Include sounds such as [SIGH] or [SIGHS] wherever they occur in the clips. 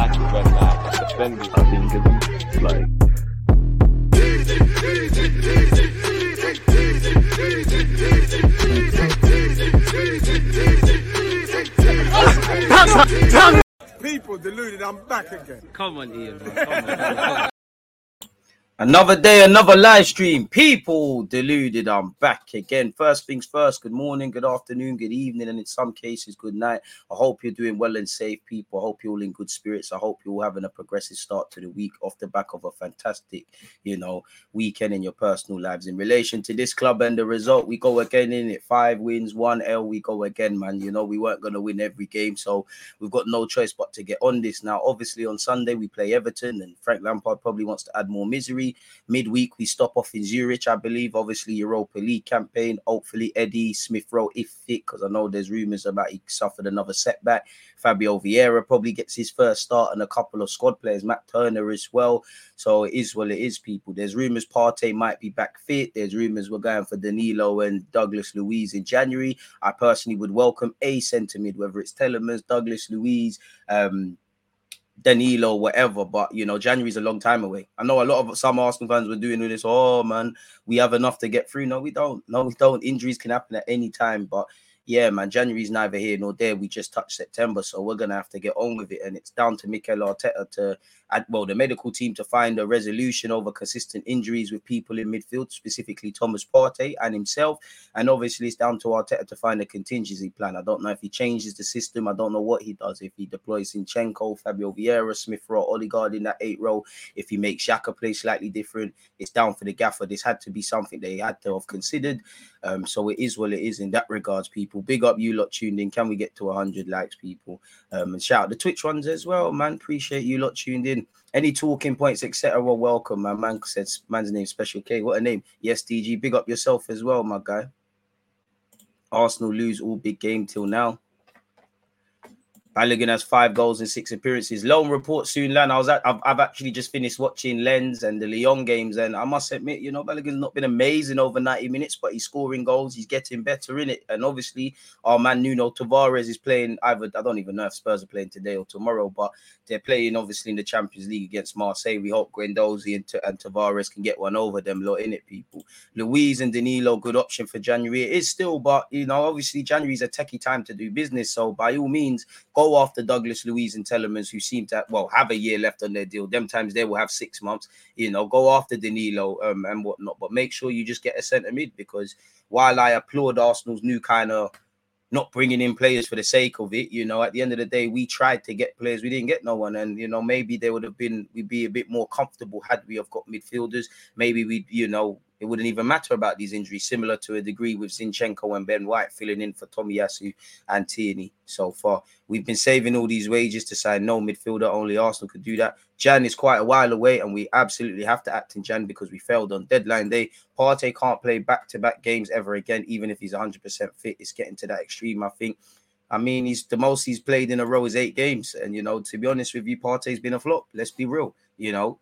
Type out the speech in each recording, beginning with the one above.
active red light defending. I think it's like People deluded, I'm back again. Come on, Ian. Man. Come on, come on. Another day, another live stream. People deluded. I'm back again. First things first. Good morning, good afternoon, good evening, and in some cases, good night. I hope you're doing well and safe, people. I hope you're all in good spirits. I hope you're all having a progressive start to the week off the back of a fantastic, you know, weekend in your personal lives. In relation to this club and the result, we go again in it. Five wins, one L. We go again, man. You know, we weren't going to win every game, so we've got no choice but to get on this now. Obviously, on Sunday we play Everton, and Frank Lampard probably wants to add more misery. Midweek, we stop off in Zurich, I believe. Obviously, Europa League campaign. Hopefully, Eddie Smith Rowe, if fit, because I know there's rumours about he suffered another setback. Fabio Vieira probably gets his first start, and a couple of squad players, Matt Turner as well. So it is what it is, people. There's rumours Partey might be back fit. There's rumours we're going for Danilo and Douglas Luiz in January. I personally would welcome a centre mid, whether it's Tielemans, Douglas Luiz, um, Danilo, whatever. But you know, January's a long time away. I know a lot of some Arsenal fans were doing all this. Oh man, we have enough to get through. No, we don't. No, we don't. Injuries can happen at any time. But yeah, man, January's neither here nor there. We just touched September, so we're gonna have to get on with it. And it's down to Mikel Arteta to, well, the medical team to find a resolution over consistent injuries with people in midfield, specifically Thomas Partey and himself. And obviously, it's down to Arteta to find a contingency plan. I don't know if he changes the system. I don't know what he does. If he deploys Zinchenko, Fabio Vieira, Smith Rowe, Odegaard in that eight row. If he makes Xhaka play slightly different, it's down for the gaffer. This had to be something they had to have considered. Um, so it is what it is in that regards, people. Big up you lot tuned in. Can we get to 100 likes, people? Um, and shout out the Twitch ones as well, man. Appreciate you lot tuned in. Any talking points, etc. Well, welcome, my Man Said man's name Special K. What a name. Yes, DG. Big up yourself as well, my guy. Arsenal lose all big game till now. Balogun has five goals and six appearances. Loan report soon, Lan. I was at, I've, I've actually just finished watching Lens and the Lyon games, and I must admit, you know, Balogun's not been amazing over 90 minutes, but he's scoring goals. He's getting better in it, and obviously, our man Nuno Tavares is playing. Either I don't even know if Spurs are playing today or tomorrow, but they're playing obviously in the Champions League against Marseille. We hope Guendouzi and, and Tavares can get one over them lot in it, people. Luiz and Danilo, good option for January. It is still, but you know, obviously January is a techie time to do business. So by all means, go after Douglas Luiz and Tielemans, who seem to well have a year left on their deal. Them times they will have six months. You know, go after Danilo um, and whatnot, but make sure you just get a centre mid because while I applaud Arsenal's new kind of not bringing in players for the sake of it. You know, at the end of the day, we tried to get players, we didn't get no one, and you know, maybe they would have been, we'd be a bit more comfortable had we have got midfielders. Maybe we, you know, it wouldn't even matter about these injuries, similar to a degree with Zinchenko and Ben White filling in for Tomiyasu and Tierney so far. We've been saving all these wages to sign no midfielder, only Arsenal could do that. Jan is quite a while away, and we absolutely have to act in Jan because we failed on deadline day. Partey can't play back to back games ever again, even if he's 100% fit. It's getting to that extreme, I think. I mean, he's the most he's played in a row is eight games. And, you know, to be honest with you, Partey's been a flop. Let's be real. You know,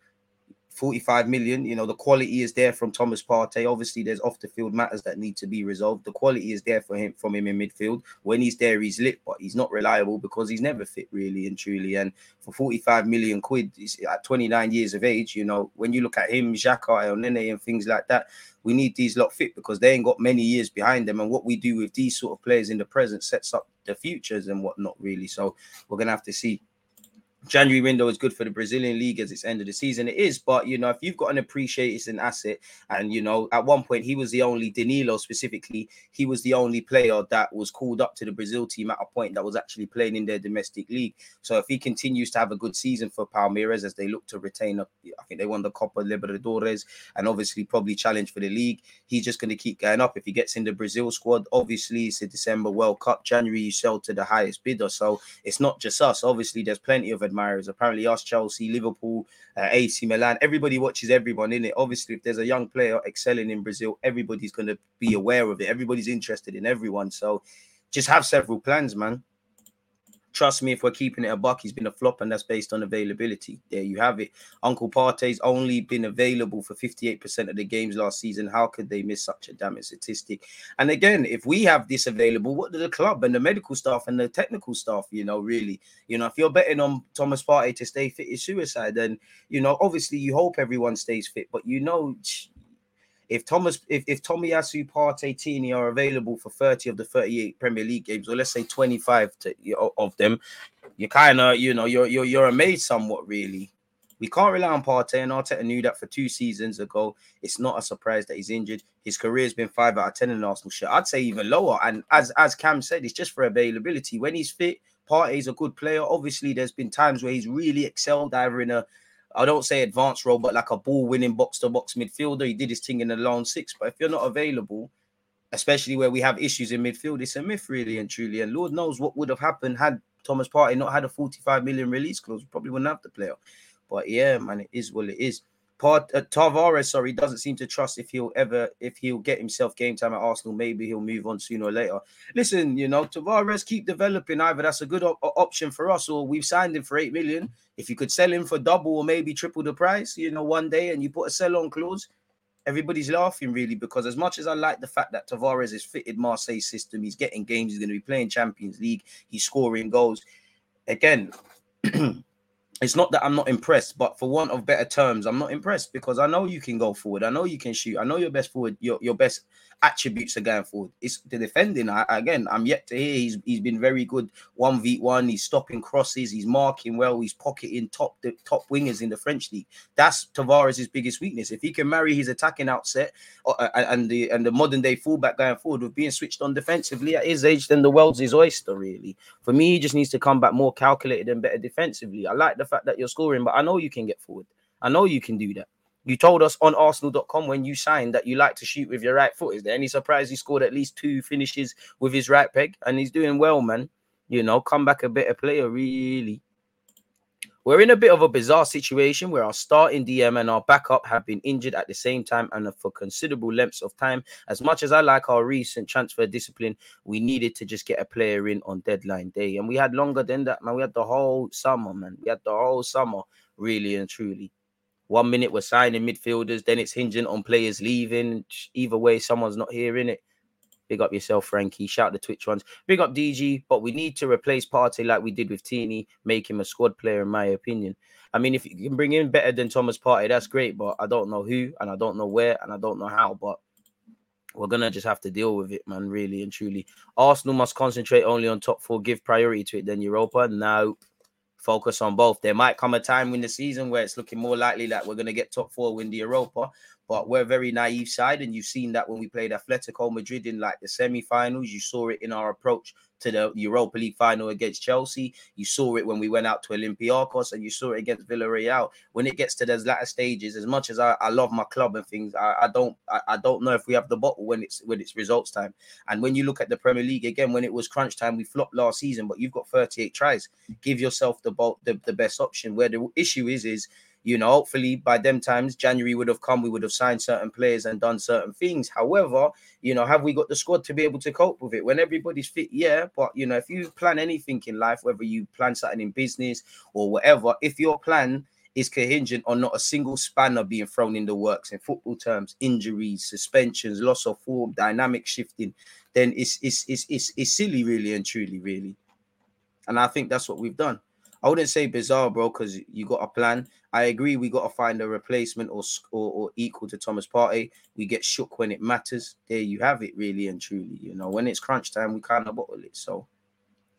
45 million. You know, the quality is there from Thomas Partey. Obviously, there's off the field matters that need to be resolved. The quality is there for him from him in midfield. When he's there, he's lit, but he's not reliable because he's never fit really and truly. And for 45 million quid at 29 years of age, you know, when you look at him, Xhaka, Nene, and things like that, we need these lot fit because they ain't got many years behind them. And what we do with these sort of players in the present sets up the futures and whatnot, really. So we're gonna have to see. January window is good for the Brazilian league as it's end of the season. It is, but you know, if you've got an appreciated asset, and you know, at one point he was the only Danilo specifically, he was the only player that was called up to the Brazil team at a point that was actually playing in their domestic league. So if he continues to have a good season for Palmeiras as they look to retain, a, I think they won the Copa Libertadores and obviously probably challenge for the league. He's just going to keep going up. If he gets in the Brazil squad, obviously it's a December World Cup. January you sell to the highest bidder, so it's not just us. Obviously, there's plenty of admirers. Apparently, us, Chelsea, Liverpool, uh, AC Milan, everybody watches everyone in it. Obviously, if there's a young player excelling in Brazil, everybody's going to be aware of it. Everybody's interested in everyone. So just have several plans, man. Trust me, if we're keeping it a buck, he's been a flop, and that's based on availability. There you have it. Uncle Partey's only been available for 58% of the games last season. How could they miss such a damning statistic? And again, if we have this available, what do the club and the medical staff and the technical staff, you know, really, you know, if you're betting on Thomas Partey to stay fit is suicide, then you know, obviously you hope everyone stays fit, but you know, if Thomas, if, if Tomiyasu, Partey, Tini are available for 30 of the 38 Premier League games, or let's say 25 to, of them, you kind of, you know, you're, you're you're amazed somewhat, really. We can't rely on Partey, and Arteta knew that for two seasons ago. It's not a surprise that he's injured. His career's been five out of ten in Arsenal shirt. I'd say even lower. And as as Cam said, it's just for availability. When he's fit, Partey's a good player. Obviously, there's been times where he's really excelled, either in a I don't say advanced role, but like a ball winning box to box midfielder. He did his thing in the lone six. But if you're not available, especially where we have issues in midfield, it's a myth, really and truly. And Lord knows what would have happened had Thomas Partey not had a 45 million release clause. We probably wouldn't have the player. But yeah, man, it is what it is. Uh, Tavares, sorry, doesn't seem to trust if he'll ever if he'll get himself game time at Arsenal. Maybe he'll move on sooner or later. Listen, you know, Tavares keep developing. Either that's a good op- option for us, or we've signed him for eight million. If you could sell him for double or maybe triple the price, you know, one day, and you put a sell on clause, everybody's laughing really because as much as I like the fact that Tavares is fitted Marseille system, he's getting games, he's going to be playing Champions League, he's scoring goals. Again. [CLEARS THROAT] it's not that I'm not impressed, but for want of better terms, I'm not impressed because I know you can go forward. I know you can shoot. I know your best forward, your, your best attributes are going forward. It's the defending. I, again, I'm yet to hear he's he's been very good one v one. He's stopping crosses. He's marking well. He's pocketing top the top wingers in the French league. That's Tavares' biggest weakness. If he can marry his attacking outset uh, uh and the and the modern day fullback going forward with being switched on defensively at his age, then the world's his oyster. Really, for me, he just needs to come back more calculated and better defensively. I like the fact that you're scoring, but I know you can get forward. I know you can do that. You told us on Arsenal.com when you signed that you like to shoot with your right foot. Is there any surprise he scored at least two finishes with his right peg? And he's doing well, man. You know, come back a better player, really. We're in a bit of a bizarre situation where our starting DM and our backup have been injured at the same time and for considerable lengths of time. As much as I like our recent transfer discipline, we needed to just get a player in on deadline day. And we had longer than that, man. We had the whole summer, man. We had the whole summer, really and truly. One minute we're signing midfielders, then it's hinging on players leaving. Either way, someone's not hearing it. Big up yourself, Frankie. Shout the Twitch ones. Big up DG. But we need to replace Partey like we did with Tini, make him a squad player, in my opinion. I mean, if you can bring in better than Thomas Partey, that's great. But I don't know who, and I don't know where, and I don't know how. But we're gonna just have to deal with it, man. Really and truly. Arsenal must concentrate only on top four, give priority to it. Then Europa. Now focus on both. There might come a time in the season where it's looking more likely that we're going to get top four, win the Europa. But we're a very naive side, and you've seen that when we played Atletico Madrid in like the semi-finals. You saw it in our approach to the Europa League final against Chelsea. You saw it when we went out to Olympiacos, and you saw it against Villarreal. When it gets to those latter stages, as much as I, I love my club and things, I, I don't I, I, don't know if we have the bottle when it's when it's results time. And when you look at the Premier League again, when it was crunch time, we flopped last season, but you've got 38 tries. Give yourself the the, the best option. Where the issue is is you know, hopefully by them times, January would have come, we would have signed certain players and done certain things. However, you know, have we got the squad to be able to cope with it? When everybody's fit, yeah. But you know, if you plan anything in life, whether you plan something in business or whatever, if your plan is contingent on not a single spanner being thrown in the works in football terms, injuries, suspensions, loss of form, dynamic shifting, then it's it's it's it's, it's silly, really and truly, really. And I think that's what we've done. I wouldn't say bizarre, bro, because you got a plan. I agree. We got to find a replacement or, or or equal to Thomas Partey. We get shook when it matters. There you have it, really and truly. You know, when it's crunch time, we kind of bottle it. So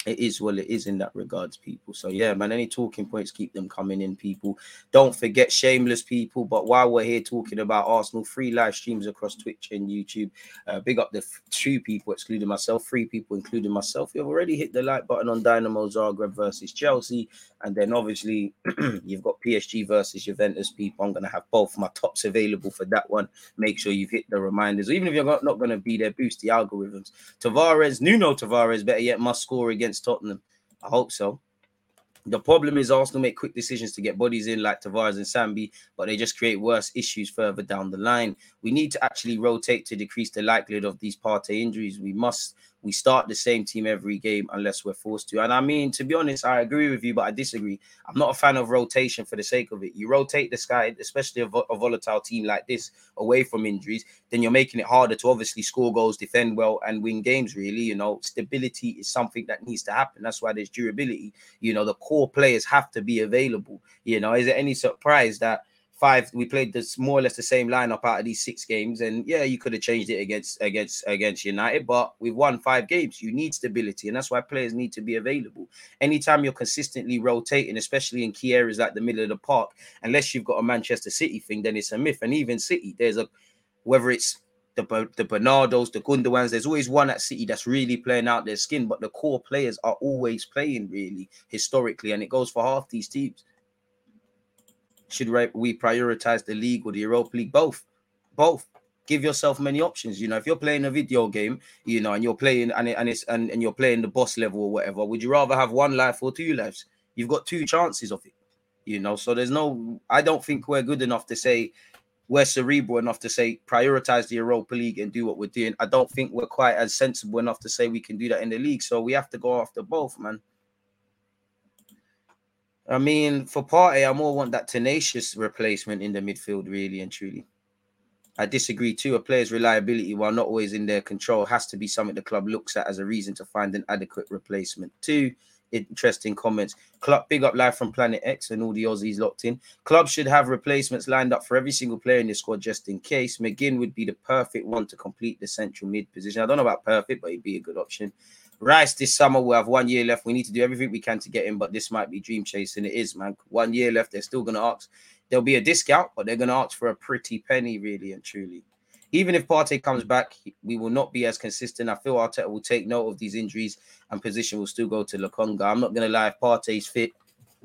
it is what it is in that regards, people. So yeah, man, any talking points, keep them coming in, people. Don't forget shameless people. But while we're here talking about Arsenal, free live streams across Twitch and YouTube. Uh, big up the f- two people, excluding myself, three people, including myself. You've already hit the like button on Dinamo Zagreb versus Chelsea, and then obviously [CLEARS THROAT] you've got PSG versus Juventus. People, I'm gonna have both my tops available for that one. Make sure you've hit the reminders, even if you're not, gonna be there, boost the algorithms. Tavares, Nuno Tavares, better yet, must score against Tottenham. I hope so. The problem is Arsenal make quick decisions to get bodies in like Tavares and Sambi, but they just create worse issues further down the line. We need to actually rotate to decrease the likelihood of these Partey injuries. We must we start the same team every game unless we're forced to. And I mean, to be honest, I agree with you, but I disagree. I'm not a fan of rotation for the sake of it. You rotate this guy, especially a, vo- a volatile team like this, away from injuries, then you're making it harder to obviously score goals, defend well, and win games. Really, you know, stability is something that needs to happen. That's why there's durability. You know, the core players have to be available. You know, is it any surprise that? Five we played this more or less the same lineup out of these six games. And yeah you could have changed it against against against united but we've won five games. You need stability and that's why players need to be available. Anytime you're consistently rotating especially in key areas like the middle of the park unless you've got a manchester city thing then it's a myth. And even city there's a whether it's the, the Bernardos, the Gundogans, there's always one at City that's really playing out their skin, but the core players are always playing really historically, and it goes for half these teams should we prioritize the league or the Europa League? Both, both. Give yourself many options. You know, if you're playing a video game, you know, and you're playing and and it's and, and you're playing the boss level or whatever, would you rather have one life or two lives? You've got two chances of it. You know, so there's no. I don't think we're good enough to say we're cerebral enough to say prioritize the Europa League and do what we're doing. I don't think we're quite as sensible enough to say we can do that in the league. So we have to go after both, man. I mean, for Partey, I more want that tenacious replacement in the midfield, really and truly. I disagree too. A player's reliability, while not always in their control, has to be something the club looks at as a reason to find an adequate replacement. Two interesting comments. Club, big up live from Planet X and all the Aussies locked in. Club should have replacements lined up for every single player in the squad just in case. McGinn would be the perfect one to complete the central mid position. I don't know about perfect, but he'd be a good option. Rice this summer we have one year left. We need to do everything we can to get him, but this might be dream chasing. It is, man. One year left. They're still gonna ask. There'll be a discount, but they're gonna ask for a pretty penny, really and truly. Even if Partey comes back, we will not be as consistent. I feel Arteta will take note of these injuries and position will still go to Lokonga. I'm not gonna lie, if Partey's fit,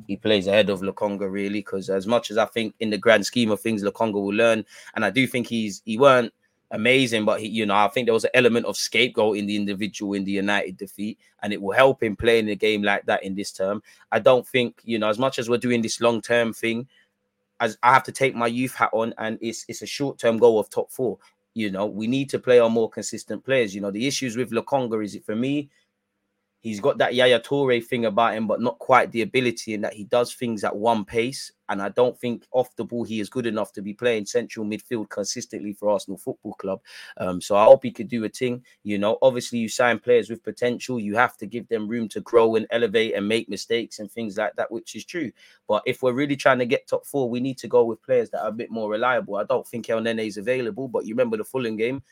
he plays ahead of Lokonga really, because as much as I think in the grand scheme of things, Lokonga will learn, and I do think he's he weren't amazing, but he, you know, I think there was an element of scapegoat in the individual in the United defeat, and it will help him play in a game like that in this term. I don't think, you know, as much as we're doing this long term thing, as I have to take my youth hat on, and it's it's a short term goal of top four. You know, we need to play our more consistent players. You know, the issues with Lokonga is it for me. He's got that Yaya Toure thing about him, but not quite the ability in that he does things at one pace. And I don't think off the ball he is good enough to be playing central midfield consistently for Arsenal Football Club. Um, so I hope he could do a thing. You know, obviously you sign players with potential, you have to give them room to grow and elevate and make mistakes and things like that, which is true. But if we're really trying to get top four, we need to go with players that are a bit more reliable. I don't think Elneny is available, but you remember the Fulham game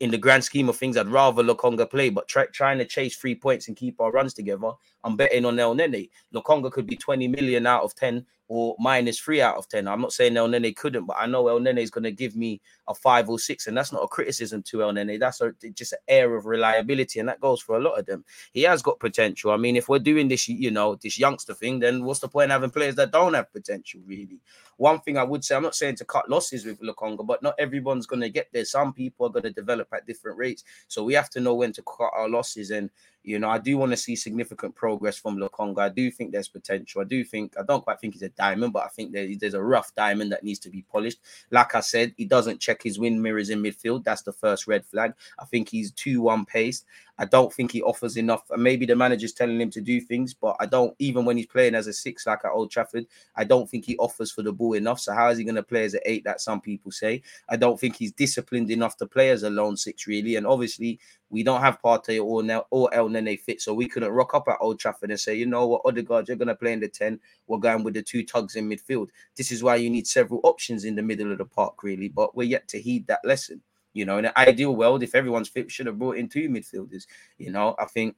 in the grand scheme of things, I'd rather Lokonga play, but try, trying to chase three points and keep our runs together, I'm betting on Elneny. Lokonga could be 20 million out of 10 or minus three out of 10. I'm not saying Elneny couldn't, but I know Elneny is going to give me a five or six, and that's not a criticism to Elneny. That's a, just an air of reliability, and that goes for a lot of them. He has got potential. I mean, if we're doing this, you know, this youngster thing, then what's the point having players that don't have potential, really? One thing I would say, I'm not saying to cut losses with Lokonga, but not everyone's going to get there. Some people are going to develop at different rates. So we have to know when to cut our losses. And, you know, I do want to see significant progress from Lokonga. I do think there's potential. I do think, I don't quite think he's a diamond, but I think there, there's a rough diamond that needs to be polished. Like I said, he doesn't check his wind mirrors in midfield. That's the first red flag. I think he's 2 1 paced. I don't think he offers enough. And maybe the manager's telling him to do things, but I don't. Even when he's playing as a six, like at Old Trafford, I don't think he offers for the ball enough. So how is he going to play as an eight? That some people say. I don't think he's disciplined enough to play as a lone six, really. And obviously, we don't have Partey or Nel or Elneny fit, so we couldn't rock up at Old Trafford and say, you know what, Odegaard, you're going to play in the ten. We're going with the two tugs in midfield. This is why you need several options in the middle of the park, really. But we're yet to heed that lesson. You know, in an ideal world, if everyone's fit, should have brought in two midfielders. You know, I think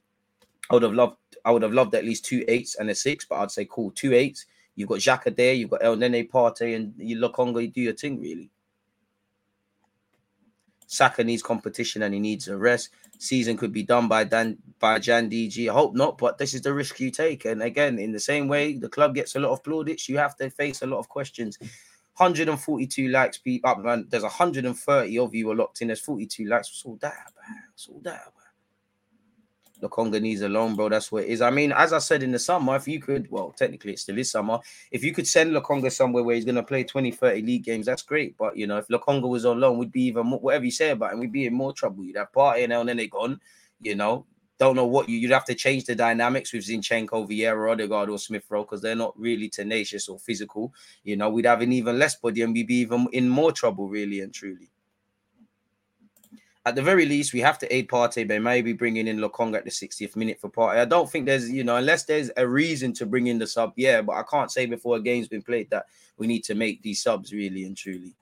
I would have loved I would have loved at least two eights and a six, but I'd say cool, two eights. You've got Xhaka there, you've got Elneny Partey, and you look on, you do your thing really. Saka needs competition and he needs a rest. Season could be done by Dan by Jan DG. I hope not, but this is the risk you take. And again, in the same way, the club gets a lot of plaudits. You have to face a lot of questions. 142 likes, people up, oh, man. There's 130 of you are locked in. There's 42 likes. What's all that about? What's all that about? Lokonga needs a loan, bro. That's what it is. I mean, as I said in the summer, if you could, well, technically it still is summer. If you could send Lokonga somewhere where he's going to play 20, 30 league games, that's great. But, you know, if Lokonga was on loan, we'd be even more, whatever you say about him, we'd be in more trouble. You'd have Partey and then they gone, you know. Don't know what you, you'd have to change the dynamics with Zinchenko, Vieira, Odegaard, or Smith Rowe because they're not really tenacious or physical. You know, we'd have an even less body and we'd be even in more trouble, really and truly. At the very least, we have to aid Partey by maybe bringing in Lokonga at the 60th minute for Partey. I don't think there's, you know, unless there's a reason to bring in the sub, yeah, but I can't say before a game's been played that we need to make these subs really and truly.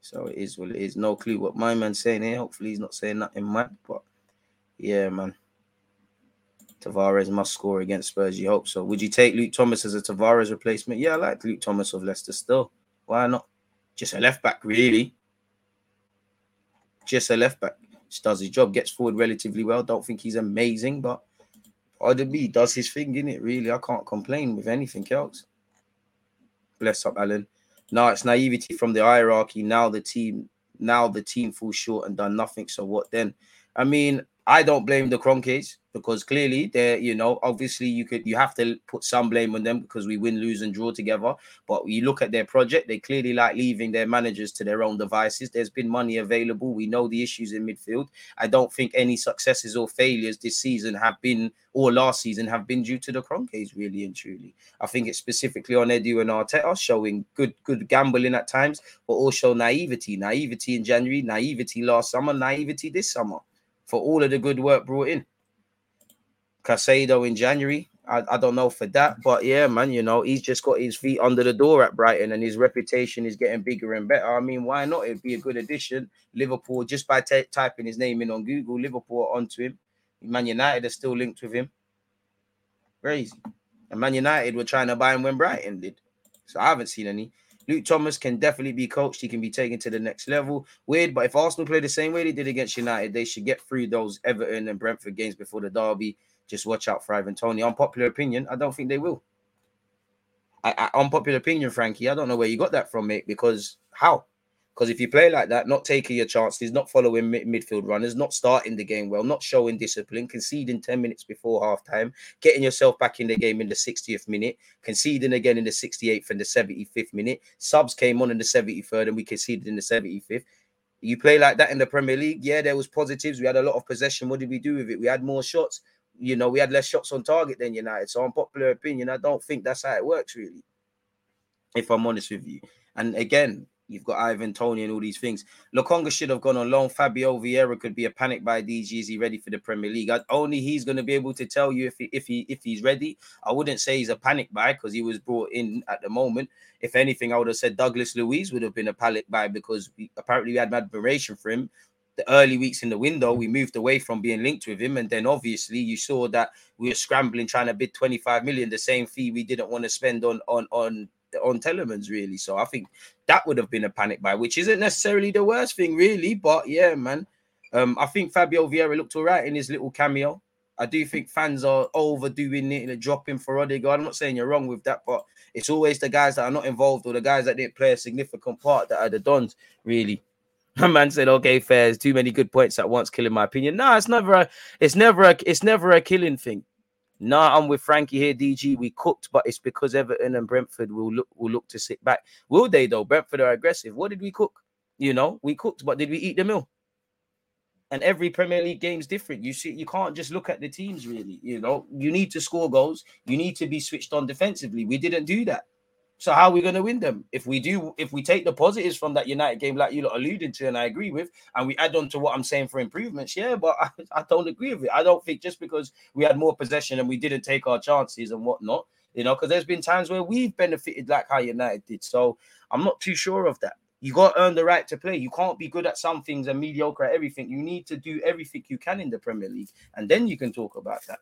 So it is what it is. No clue what my man's saying here. Hopefully, he's not saying nothing mad, but yeah, man. Tavares must score against Spurs. You hope so. Would you take Luke Thomas as a Tavares replacement? Yeah, I like Luke Thomas of Leicester still. Why not? Just a left back, really. Just a left back. Just does his job, gets forward relatively well. Don't think he's amazing, but me does his thing in it. Really, I can't complain with anything else. Bless up, Alan. No, it's naivety from the hierarchy. Now the team, now the team falls short and done nothing. So what then? I mean, I don't blame the Kroenkes because clearly they're, you know, obviously you could you have to put some blame on them because we win, lose, and draw together. But you look at their project, they clearly like leaving their managers to their own devices. There's been money available. We know the issues in midfield. I don't think any successes or failures this season have been or last season have been due to the Kroenkes, really and truly. I think it's specifically on Edu and Arteta showing good, good gambling at times, but also naivety. Naivety in January, naivety last summer, naivety this summer for all of the good work brought in. Caicedo in January. I, I don't know for that, but yeah, man, you know, he's just got his feet under the door at Brighton and his reputation is getting bigger and better. I mean, why not? It'd be a good addition. Liverpool, just by t- typing his name in on Google, Liverpool onto him. Man United are still linked with him. Crazy. And Man United were trying to buy him when Brighton did. So I haven't seen any. Luke Thomas can definitely be coached. He can be taken to the next level. Weird, but if Arsenal play the same way they did against United, they should get through those Everton and Brentford games before the derby. Just watch out for Ivan Toney. Unpopular opinion, I don't think they will. I, I, unpopular opinion, Frankie. I don't know where you got that from, mate. Because how? Because if you play like that, not taking your chances, not following mid- midfield runners, not starting the game well, not showing discipline, conceding 10 minutes before halftime, getting yourself back in the game in the 60th minute, conceding again in the 68th and the 75th minute. Subs came on in the 73rd and we conceded in the 75th. You play like that in the Premier League, yeah, there was positives. We had a lot of possession. What did we do with it? We had more shots. You know, we had less shots on target than United. So, unpopular opinion, I don't think that's how it works, really. If I'm honest with you. And again, You've got Ivan Toney and all these things. Lokonga should have gone on loan. Fabio Vieira could be a panic by DG. Is he ready for the Premier League? Only he's going to be able to tell you if he, if he if he's ready. I wouldn't say he's a panic buy because he was brought in at the moment. If anything, I would have said Douglas Luiz would have been a panic buy because we, apparently we had admiration for him. The early weeks in the window, we moved away from being linked with him, and then obviously you saw that we were scrambling trying to bid 25 million, the same fee we didn't want to spend on on on on Tielemans, really. So I think that would have been a panic buy, which isn't necessarily the worst thing, really. But yeah, man. Um, I think Fabio Vieira looked all right in his little cameo. I do think fans are overdoing it and dropping for Odegaard. I'm not saying you're wrong with that, but it's always the guys that are not involved or the guys that didn't play a significant part that are the dons, really. [LAUGHS] A man said, "Okay, fair. too many good points at once, killing my opinion." No, it's never a, it's never a, it's never a killing thing. Nah, I'm with Frankie here, DG. We cooked, but it's because Everton and Brentford will look will look to sit back. Will they though? Brentford are aggressive. What did we cook? You know, we cooked, but did we eat the meal? And every Premier League game is different. You see, you can't just look at the teams really. You know, you need to score goals. You need to be switched on defensively. We didn't do that. So how are we going to win them? If we do, if we take the positives from that United game, like you lot alluded to, and I agree with, and we add on to what I'm saying for improvements, yeah, but [LAUGHS] I, I don't agree with it. I don't think just because we had more possession and we didn't take our chances and whatnot, you know, because there's been times where we've benefited like how United did. So I'm not too sure of that. You got to earn the right to play. You can't be good at some things and mediocre at everything. You need to do everything you can in the Premier League, and then you can talk about that.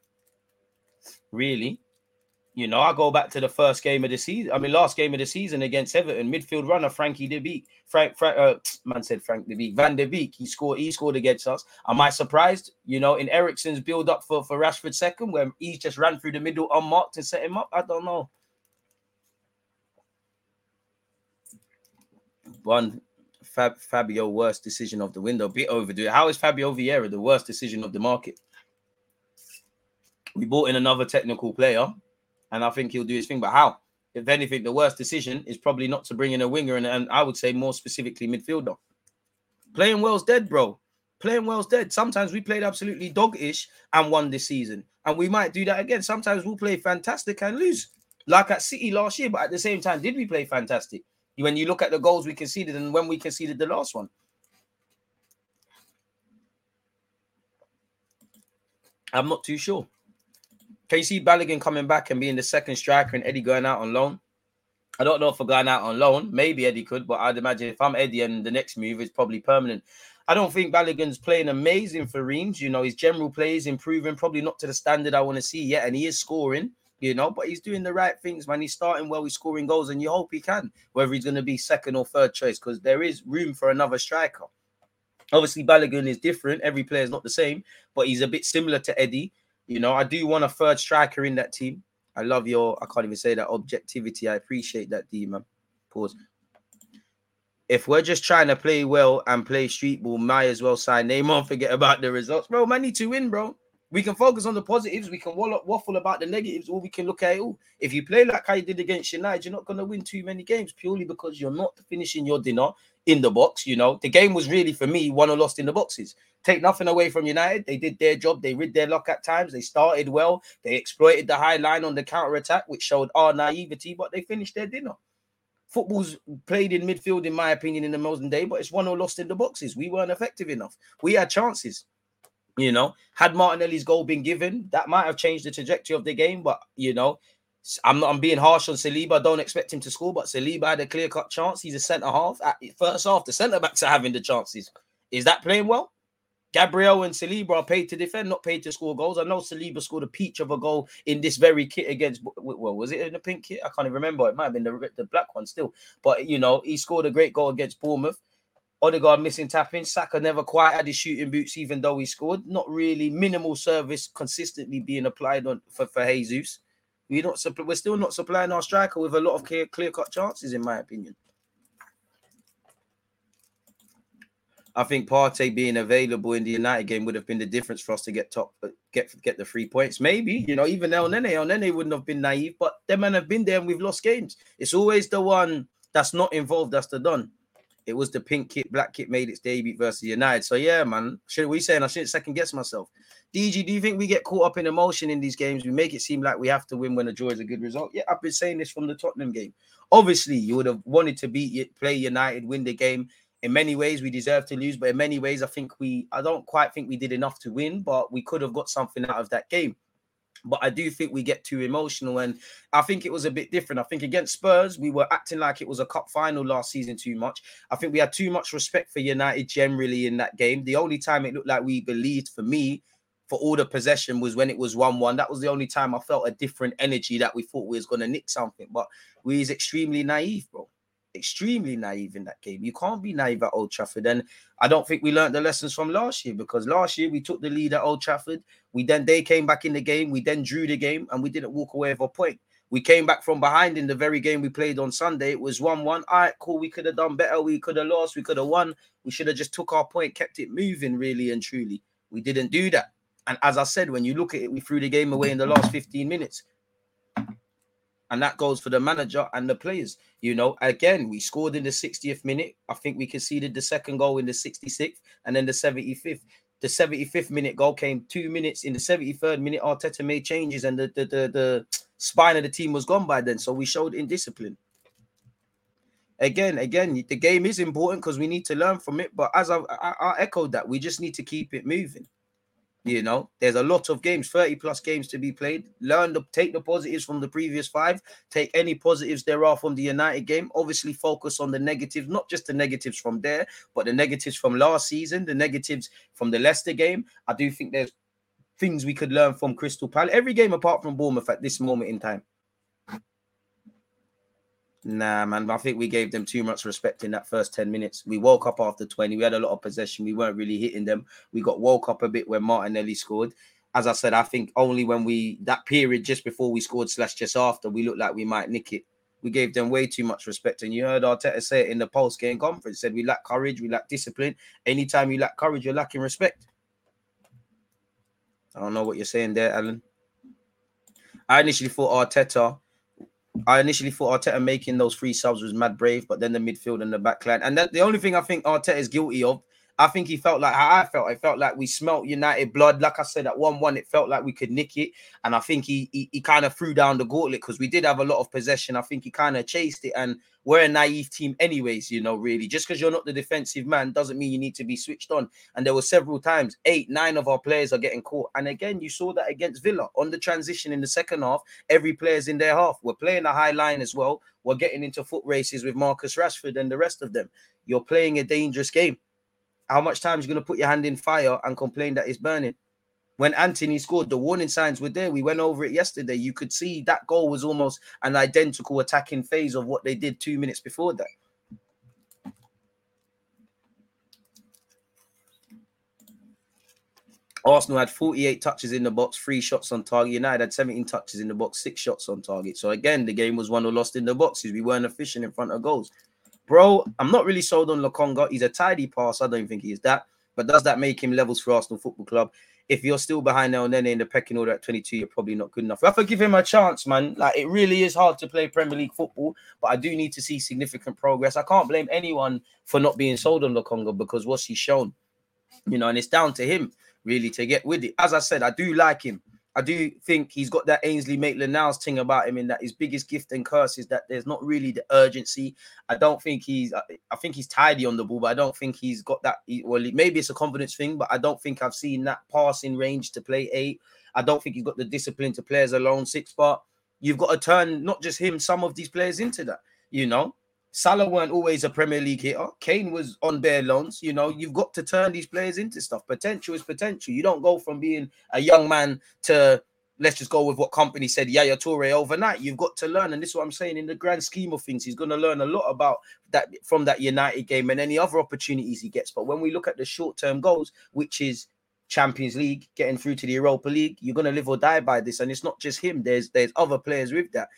Really, you know, I go back to the first game of the season. I mean, last game of the season against Everton, midfield runner Frankie De Beek. Frank, Frank uh, man said Frank De Beek. Van De Beek. He scored. He scored against us. Am I surprised? You know, in Eriksen's build up for for Rashford second, where he just ran through the middle unmarked and set him up. I don't know. One Fab, Fabio worst decision of the window. Bit overdue. How is Fabio Vieira the worst decision of the market? We bought in another technical player, and I think he'll do his thing. But how? If anything, the worst decision is probably not to bring in a winger, and, and I would say more specifically midfielder. Playing well's dead, bro. Playing well's dead. Sometimes we played absolutely dog-ish and won this season, and we might do that again. Sometimes we'll play fantastic and lose, like at City last year. But at the same time, did we play fantastic? When you look at the goals we conceded and when we conceded the last one. I'm not too sure. Can you see Balogun coming back and being the second striker and Eddie going out on loan? I don't know if we're going out on loan. Maybe Eddie could, but I'd imagine if I'm Eddie and the next move is probably permanent. I don't think Balogun's playing amazing for Reims. You know, his general play is improving, probably not to the standard I want to see yet, and he is scoring you know, but he's doing the right things, man. He's starting well, he's scoring goals, and you hope he can, whether he's going to be second or third choice, because there is room for another striker. Obviously, Balogun is different. Every player is not the same, but he's a bit similar to Eddie. You know, I do want a third striker in that team. I love your, I can't even say that objectivity. I appreciate that, D, man. Pause. If we're just trying to play well and play street ball, might as well sign Neymar. Forget about the results, bro. Man, need to win, bro. We can focus on the positives. We can waffle about the negatives, or we can look at it all. If you play like I did against United, you're not going to win too many games purely because you're not finishing your dinner in the box. You know, the game was really for me won or lost in the boxes. Take nothing away from United. They did their job. They rid their luck at times. They started well. They exploited the high line on the counter attack, which showed our naivety, but they finished their dinner. Football's played in midfield, in my opinion, in the modern day, but it's won or lost in the boxes. We weren't effective enough. We had chances. You know, had Martinelli's goal been given, that might have changed the trajectory of the game. But you know, I'm not I'm being harsh on Saliba. Don't expect him to score, but Saliba had a clear cut chance. He's a centre half. At first half, the centre backs are having the chances. Is that playing well? Gabriel and Saliba are paid to defend, not paid to score goals. I know Saliba scored a peach of a goal in this very kit against. Well, was it in the pink kit? I can't even remember. It might have been the, the black one still. But you know, he scored a great goal against Bournemouth. Odegaard missing tapping. Saka never quite had his shooting boots, even though he scored. Not really minimal service consistently being applied on for, for Jesus. We're not we're still not supplying our striker with a lot of clear clear cut chances, in my opinion. I think Partey being available in the United game would have been the difference for us to get top, uh, get get the three points. Maybe you know even Elneny, El Nene wouldn't have been naive, but them men have been there and we've lost games. It's always the one that's not involved that's the done. It was the pink kit, black kit made its debut versus United. So yeah, man. Should we saying I shouldn't second guess myself? DG, do you think we get caught up in emotion in these games? We make it seem like we have to win when a draw is a good result. Yeah, I've been saying this from the Tottenham game. Obviously, you would have wanted to beat play United, win the game. In many ways, we deserve to lose, but in many ways, I think we I don't quite think we did enough to win, but we could have got something out of that game. But I do think we get too emotional, and I think it was a bit different. I think against Spurs, we were acting like it was a cup final last season too much. I think we had too much respect for United generally in that game. The only time it looked like we believed, for me, for all the possession was when it was 1-1. That was the only time I felt a different energy that we thought we was going to nick something. But we is extremely naive, bro extremely naive in that game. You can't be naive at Old Trafford. And I don't think we learned the lessons from last year because last year we took the lead at Old Trafford. We then they came back in the game. We then drew the game and we didn't walk away with a point. We came back from behind in the very game we played on Sunday. It was 1 1. All right, cool. We could have done better. We could have lost. We could have won. We should have just took our point, kept it moving, really and truly. We didn't do that. And as I said, when you look at it, we threw the game away in the last 15 minutes and that goes for the manager and the players. You know, again, we scored in the 60th minute. I think we conceded the second goal in the 66th and then the 75th. The 75th minute goal came two minutes in the 73rd minute. Arteta made changes, and the the the, the spine of the team was gone by then. So we showed indiscipline. Again, again, the game is important because we need to learn from it. But as I've, I, I echoed that, we just need to keep it moving. You know, there's a lot of games, 30 plus games to be played. Learn the take the positives from the previous five, take any positives there are from the United game. Obviously, focus on the negatives, not just the negatives from there, but the negatives from last season, the negatives from the Leicester game. I do think there's things we could learn from Crystal Palace. Every game apart from Bournemouth at this moment in time. Nah, man, I think we gave them too much respect in that first 10 minutes. We woke up after 20. We had a lot of possession. We weren't really hitting them. We got woke up a bit when Martinelli scored. As I said, I think only when we that period just before we scored, slash just after, we looked like we might nick it. We gave them way too much respect. And you heard Arteta say it in the post game conference, said we lack courage, we lack discipline. Anytime you lack courage, you're lacking respect. I don't know what you're saying there, Alan. I initially thought Arteta I initially thought Arteta making those three subs was mad brave, but then the midfield and the back line. And the only thing I think Arteta is guilty of, I think he felt like how I felt. I felt like we smelt United blood. Like I said, at 1 1, it felt like we could nick it. And I think he he, he kind of threw down the gauntlet because we did have a lot of possession. I think he kind of chased it. And we're a naive team, anyways, you know, really. Just because you're not the defensive man doesn't mean you need to be switched on. And there were several times, eight, nine of our players are getting caught. And again, you saw that against Villa on the transition in the second half. Every player's in their half. We're playing a high line as well. We're getting into foot races with Marcus Rashford and the rest of them. You're playing a dangerous game. How much time are you going to put your hand in fire and complain that it's burning? When Antony scored, the warning signs were there. We went over it yesterday. You could see that goal was almost an identical attacking phase of what they did two minutes before that. Arsenal had 48 touches in the box, three shots on target. United had 17 touches in the box, six shots on target. So again, the game was won or lost in the boxes. We weren't efficient in front of goals. Bro, I'm not really sold on Lokonga. He's a tidy pass. I don't think he is that. But does that make him levels for Arsenal Football Club? If you're still behind and then in the pecking order at 22, you're probably not good enough. I have give him a chance, man. Like it really is hard to play Premier League football, but I do need to see significant progress. I can't blame anyone for not being sold on Lokonga because what's he shown, you know, and it's down to him really to get with it. As I said, I do like him. I do think he's got that Ainsley Maitland-Niles thing about him in that his biggest gift and curse is that there's not really the urgency. I don't think he's, I think he's tidy on the ball, but I don't think he's got that. Well, maybe it's a confidence thing, but I don't think I've seen that passing range to play eight. I don't think he's got the discipline to play as a lone six, but you've got to turn not just him, some of these players into that, you know. Salah weren't always a Premier League hitter. Kane was on bare loans. You know, you've got to turn these players into stuff. Potential is potential. You don't go from being a young man to let's just go with what company said, Yaya Toure overnight. You've got to learn, and this is what I'm saying. In the grand scheme of things, he's going to learn a lot about that from that United game and any other opportunities he gets. But when we look at the short-term goals, which is Champions League, getting through to the Europa League, you're going to live or die by this. And it's not just him. There's there's other players with that.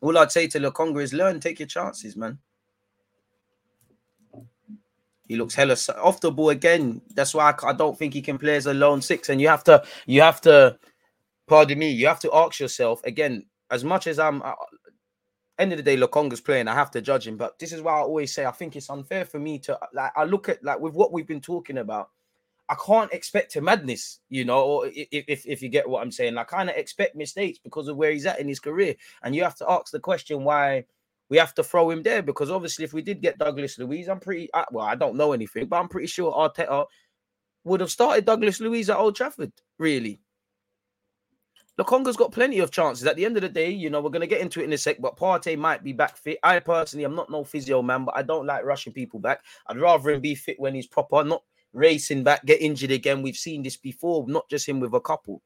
All I'd say to Lokonga is learn, take your chances, man. He looks hella off the ball again. That's why I, I, don't think he can play as a lone six. And you have to, you have to, pardon me, you have to ask yourself again. As much as I'm, uh, end of the day, Lokonga's playing. I have to judge him. But this is why I always say I think it's unfair for me to like. I look at like with what we've been talking about. I can't expect a madness, you know, if, if, if you get what I'm saying. I kind of expect mistakes because of where he's at in his career. And you have to ask the question why we have to throw him there because obviously if we did get Douglas Luiz, I'm pretty well, I don't know anything, but I'm pretty sure Arteta would have started Douglas Luiz at Old Trafford, really. Lokonga's got plenty of chances. At the end of the day, you know, we're going to get into it in a sec, but Partey might be back fit. I personally, I'm not no physio man, but I don't like rushing people back. I'd rather him be fit when he's proper, not racing back, get injured again. We've seen this before, not just him with a couple,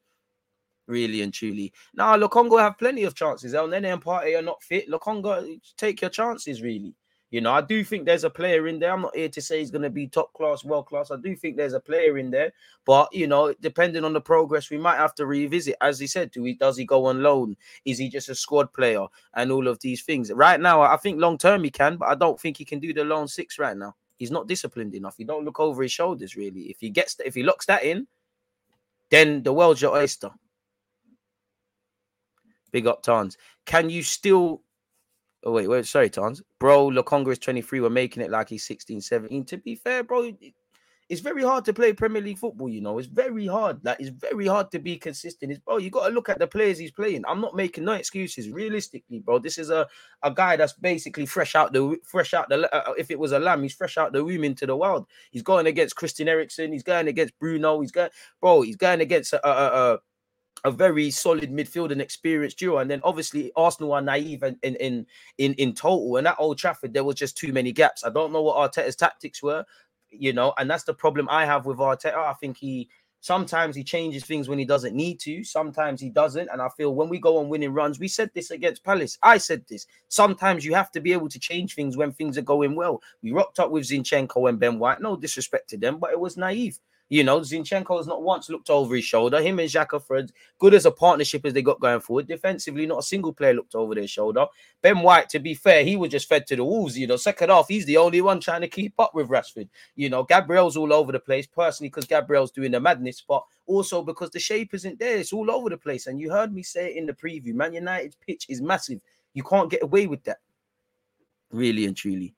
really and truly. Now, Lokonga have plenty of chances. Elneny and Partey are not fit. Lokonga, take your chances, really. You know, I do think there's a player in there. I'm not here to say he's going to be top class, world class. I do think there's a player in there, but you know, depending on the progress, we might have to revisit. As he said, do he does he go on loan? Is he just a squad player? And all of these things. Right now, I think long term he can, but I don't think he can do the loan six right now. He's not disciplined enough. He don't look over his shoulders really. If he gets, if he locks that in, then the world's your oyster. Big up, Tans. Can you still? Oh wait, wait. Sorry, Tans. Bro, Lokonga is 23. We're making it like he's 16, 17. To be fair, bro, it's very hard to play Premier League football. You know, it's very hard. Like it's very hard to be consistent. It's bro, you got to look at the players he's playing. I'm not making no excuses. Realistically, bro, this is a a guy that's basically fresh out the fresh out the. Uh, if it was a lamb, he's fresh out the womb into the wild. He's going against Christian Eriksen. He's going against Bruno. He's going, bro. He's going against a. a, a a very solid midfield and experienced duo. And then obviously Arsenal are naive in, in in in in total. And at Old Trafford, there was just too many gaps. I don't know what Arteta's tactics were, you know, and that's the problem I have with Arteta. I think he sometimes he changes things when he doesn't need to, sometimes he doesn't. And I feel when we go on winning runs, we said this against Palace. I said this. Sometimes you have to be able to change things when things are going well. We rocked up with Zinchenko and Ben White. No disrespect to them, but it was naive. You know, Zinchenko has not once looked over his shoulder. Him and Xhaka for as good as a partnership as they got going forward. Defensively, not a single player looked over their shoulder. Ben White, to be fair, he was just fed to the wolves. You know, second half, he's the only one trying to keep up with Rashford. You know, Gabriel's all over the place, personally, because Gabriel's doing the madness, but also because the shape isn't there. It's all over the place. And you heard me say it in the preview. Man United's pitch is massive. You can't get away with that. Really and truly.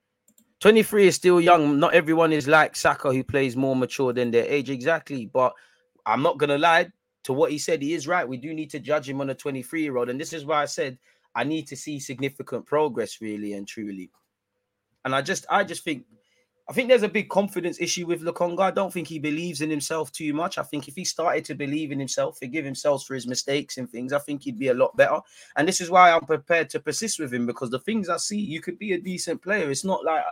23 is still young. Not everyone is like Saka, who plays more mature than their age. Exactly. But I'm not going to lie to what he said. He is right. We do need to judge him on a 23 year old. And this is why I said I need to see significant progress, really and truly. And I just, I just think, I think there's a big confidence issue with Lokonga. I don't think he believes in himself too much. I think if he started to believe in himself, forgive himself for his mistakes and things, I think he'd be a lot better. And this is why I'm prepared to persist with him because the things I see, you could be a decent player. It's not like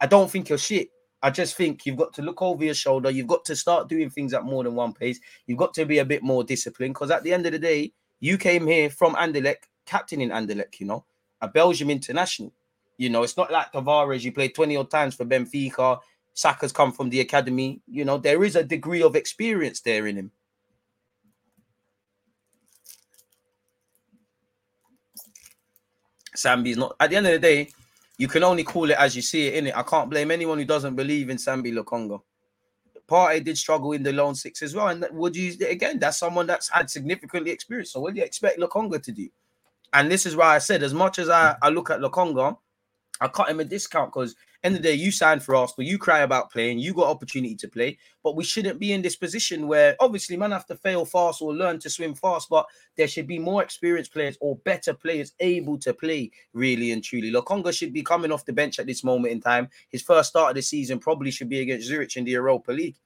I don't think you're shit. I just think you've got to look over your shoulder. You've got to start doing things at more than one pace. You've got to be a bit more disciplined because at the end of the day, you came here from Anderlecht, captain in Anderlecht, you know, a Belgium international. You know, it's not like Tavares, you played 20 odd times for Benfica. Saka's come from the academy. You know, there is a degree of experience there in him. Sambi's not, at the end of the day, you can only call it as you see it, in it. I can't blame anyone who doesn't believe in Sambi Lokonga. Partey did struggle in the lone six as well. And would you again? That's someone that's had significantly experience. So what do you expect Lokonga to do? And this is why I said, as much as I, I look at Lokonga, I cut him a discount because end of the day, you signed for Arsenal, you cry about playing, you got opportunity to play, but we shouldn't be in this position where obviously man have to fail fast or learn to swim fast, but there should be more experienced players or better players able to play really and truly. Lokonga should be coming off the bench at this moment in time. His first start of the season probably should be against Zurich in the Europa League.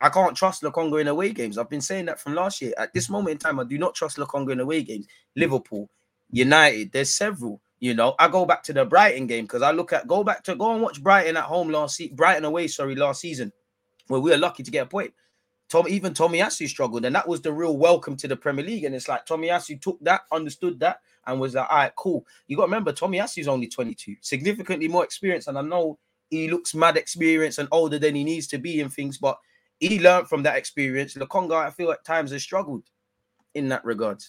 I can't trust Lokonga in away games. I've been saying that from last year. At this moment in time, I do not trust Lokonga in away games. Liverpool, United, there's several. You know, I go back to the Brighton game because I look at go back to go and watch Brighton at home last season, Brighton away, sorry, last season, where we were lucky to get a point. Tom, even Tomiyasu struggled, and that was the real welcome to the Premier League. And it's like Tomiyasu took that, understood that, and was like, all right, cool. You got to remember, Tomiyasu's only 22, significantly more experienced. And I know he looks mad experienced and older than he needs to be in things, but he learned from that experience. Lokonga, I feel at times has struggled in that regard.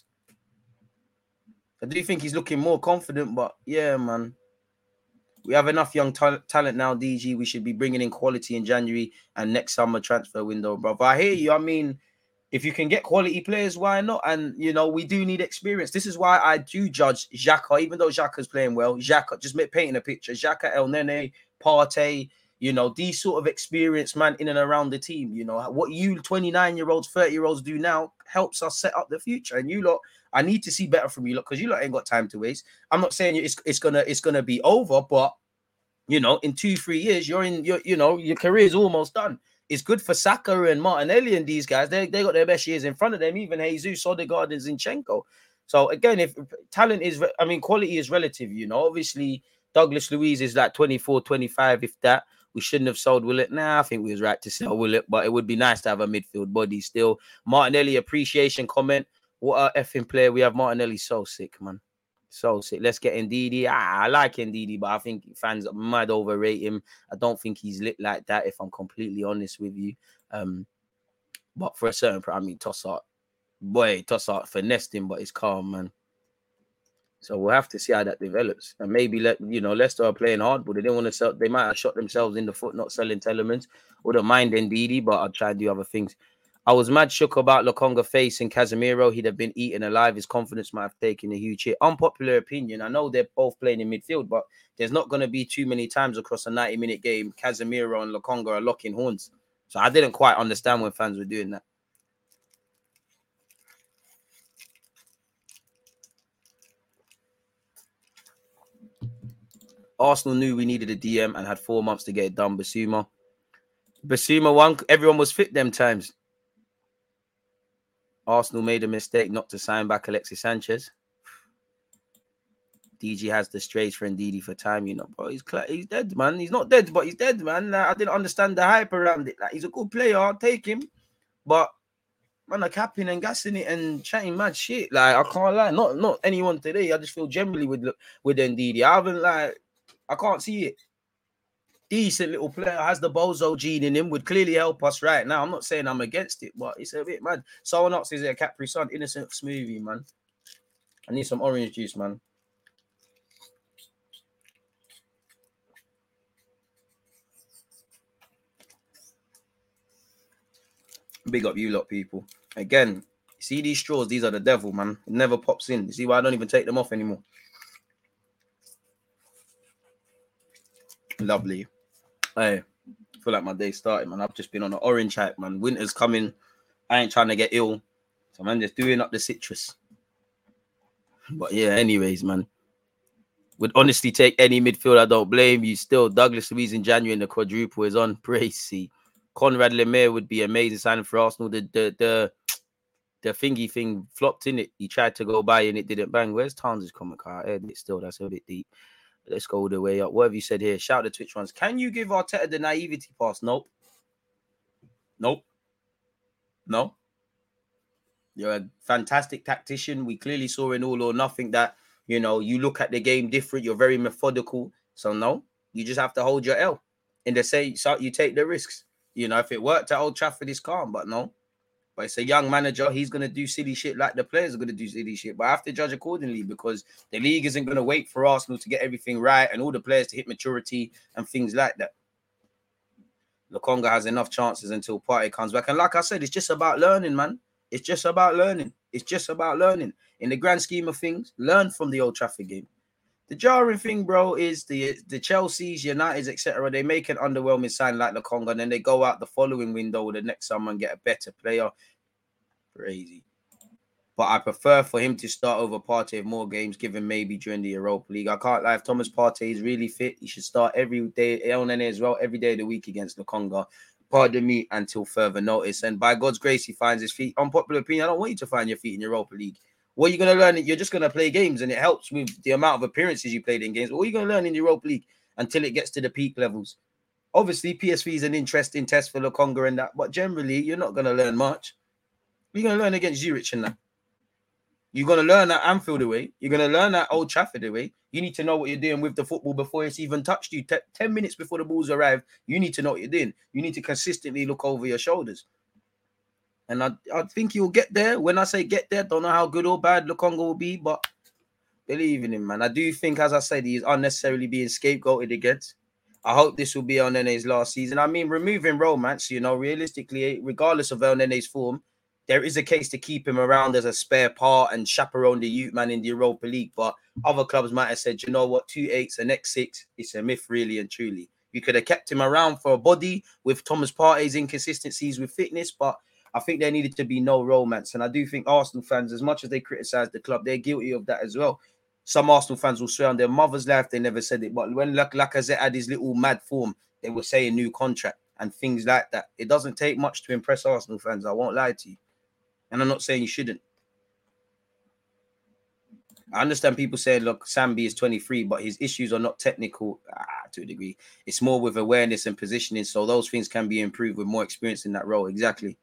I do think he's looking more confident, but yeah, man. We have enough young ta- talent now, DG. We should be bringing in quality in January and next summer transfer window, bro. But I hear you. I mean, if you can get quality players, why not? And you know, we do need experience. This is why I do judge Xhaka, even though Xhaka's playing well. Xhaka, just painting a picture. Xhaka, Elneny, Partey, you know, these sort of experienced man in and around the team. You know, what you 29 year olds, 30 year olds do now helps us set up the future. And you lot, I need to see better from you look, because you lot ain't got time to waste. I'm not saying it's it's gonna it's gonna be over, but you know, in two, three years, you're in your, you know, your career is almost done. It's good for Saka and Martinelli and these guys. They, they got their best years in front of them, even Jesus, Odegaard, and Zinchenko. So again, if talent is, I mean, quality is relative, you know. Obviously, Douglas Luiz is like 24, 25, if that. We shouldn't have sold Willock. Nah, I think we was right to sell Willock, but it would be nice to have a midfield body still. Martinelli appreciation comment. What a effing player we have. Martinelli so sick, man. So sick. Let's get Ndidi. Ah, I like Ndidi, but I think fans might overrate him. I don't think he's lit like that, if I'm completely honest with you. Um, but for a certain, I mean, Trossard, boy, Trossard finessed him, but he's calm, man. So we'll have to see how that develops. And maybe let you know Leicester are playing hard, but they didn't want to sell. They might have shot themselves in the foot not selling Tielemans. Wouldn't mind Ndidi, but I'll try and do other things. I was mad shook about Lokonga facing Casemiro. He'd have been eaten alive. His confidence might have taken a huge hit. Unpopular opinion. I know they're both playing in midfield, but there's not going to be too many times across a 90 minute game. Casemiro and Lokonga are locking horns. So I didn't quite understand when fans were doing that. Arsenal knew we needed a DM and had four months to get it done. Bissouma. Bissouma one, everyone was fit them times. Arsenal made a mistake not to sign back Alexis Sanchez. DG has the strays for Ndidi for time, you know, but he's cla- he's dead, man. He's not dead, but he's dead, man. Like, I didn't understand the hype around it. Like he's a good player, I'll take him, but man, are capping and gassing it and chatting mad shit. Like I can't lie, not not anyone today. I just feel generally with with Ndidi, I haven't like I can't see it. Decent little player has the bozo gene in him, would clearly help us right now. I'm not saying I'm against it, but it's a bit mad. Someone else is a Capri Sun innocent smoothie, man. I need some orange juice, man. Big up you lot, people. Again, see these straws, these are the devil, man. It never pops in. You see why I don't even take them off anymore. Lovely. Hey, I feel like my day started, man. I've just been on an orange hype, man. Winter's coming. I ain't trying to get ill. So man, just doing up the citrus. But yeah, anyways, man. Would honestly take any midfield. I don't blame you. Still, Douglas Luiz in January and the quadruple is on. Praise Konrad Laimer would be amazing signing for Arsenal. The the the the thingy thing flopped in it. He tried to go by and it didn't bang. Where's Towns' comment? I heard it still. That's a bit deep. Let's go all the way up. What have you said here? Shout the Twitch ones. Can you give Arteta the naivety pass? Nope. Nope. No. You're a fantastic tactician. We clearly saw in all or nothing that you know you look at the game different. You're very methodical. So no, you just have to hold your L. In the say, so you take the risks. You know, if it worked at Old Trafford, it's calm. But no, but it's a young manager. He's gonna do silly shit like the players are gonna do silly shit. But I have to judge accordingly because the league isn't gonna wait for Arsenal to get everything right and all the players to hit maturity and things like that. Lokonga has enough chances until Partey comes back. And like I said, it's just about learning, man. It's just about learning. It's just about learning. In the grand scheme of things, learn from the Old Trafford game. The jarring thing, bro, is the the Chelsea's, United's, etc. They make an underwhelming sign like Lokonga, and then they go out the following window the next summer and get a better player. Crazy. But I prefer for him to start over Partey more games, given maybe during the Europa League. I can't lie. If Thomas Partey is really fit, he should start every day, on as well, every day of the week against the Lokonga. Pardon me until further notice. And by God's grace, he finds his feet. Unpopular opinion, I don't want you to find your feet in Europa League. What are you going to learn? You're just going to play games, and it helps with the amount of appearances you played in games. What are you going to learn in the Europa League until it gets to the peak levels? Obviously, PSV is an interesting test for Lokonga and that, but generally, you're not going to learn much. You're to learn against Zurich and that. You're to learn that Anfield away. You're to learn that Old Trafford away. You need to know what you're doing with the football before it's even touched you. T- 10 minutes before the balls arrive, you need to know what you're doing. You need to consistently look over your shoulders. And I, I think you'll get there. When I say get there, don't know how good or bad Lokonga will be, but believe in him, man. I do think, as I said, he's unnecessarily being scapegoated against. I hope this will be Elneny's last season. I mean, removing romance, you know, realistically, regardless of Elneny's form, there is a case to keep him around as a spare part and chaperone the youth man in the Europa League. But other clubs might have said, you know what, two eights, the next six, it's a myth, really and truly. You could have kept him around for a body with Thomas Partey's inconsistencies with fitness, but I think there needed to be no romance. And I do think Arsenal fans, as much as they criticize the club, they're guilty of that as well. Some Arsenal fans will swear on their mother's life they never said it, but when Lacazette had his little mad form, they were saying new contract and things like that. It doesn't take much to impress Arsenal fans. I won't lie to you. And I'm not saying you shouldn't. I understand people saying, look, Sambi is 23, but his issues are not technical ah, to a degree. It's more with awareness and positioning. So those things can be improved with more experience in that role. Exactly.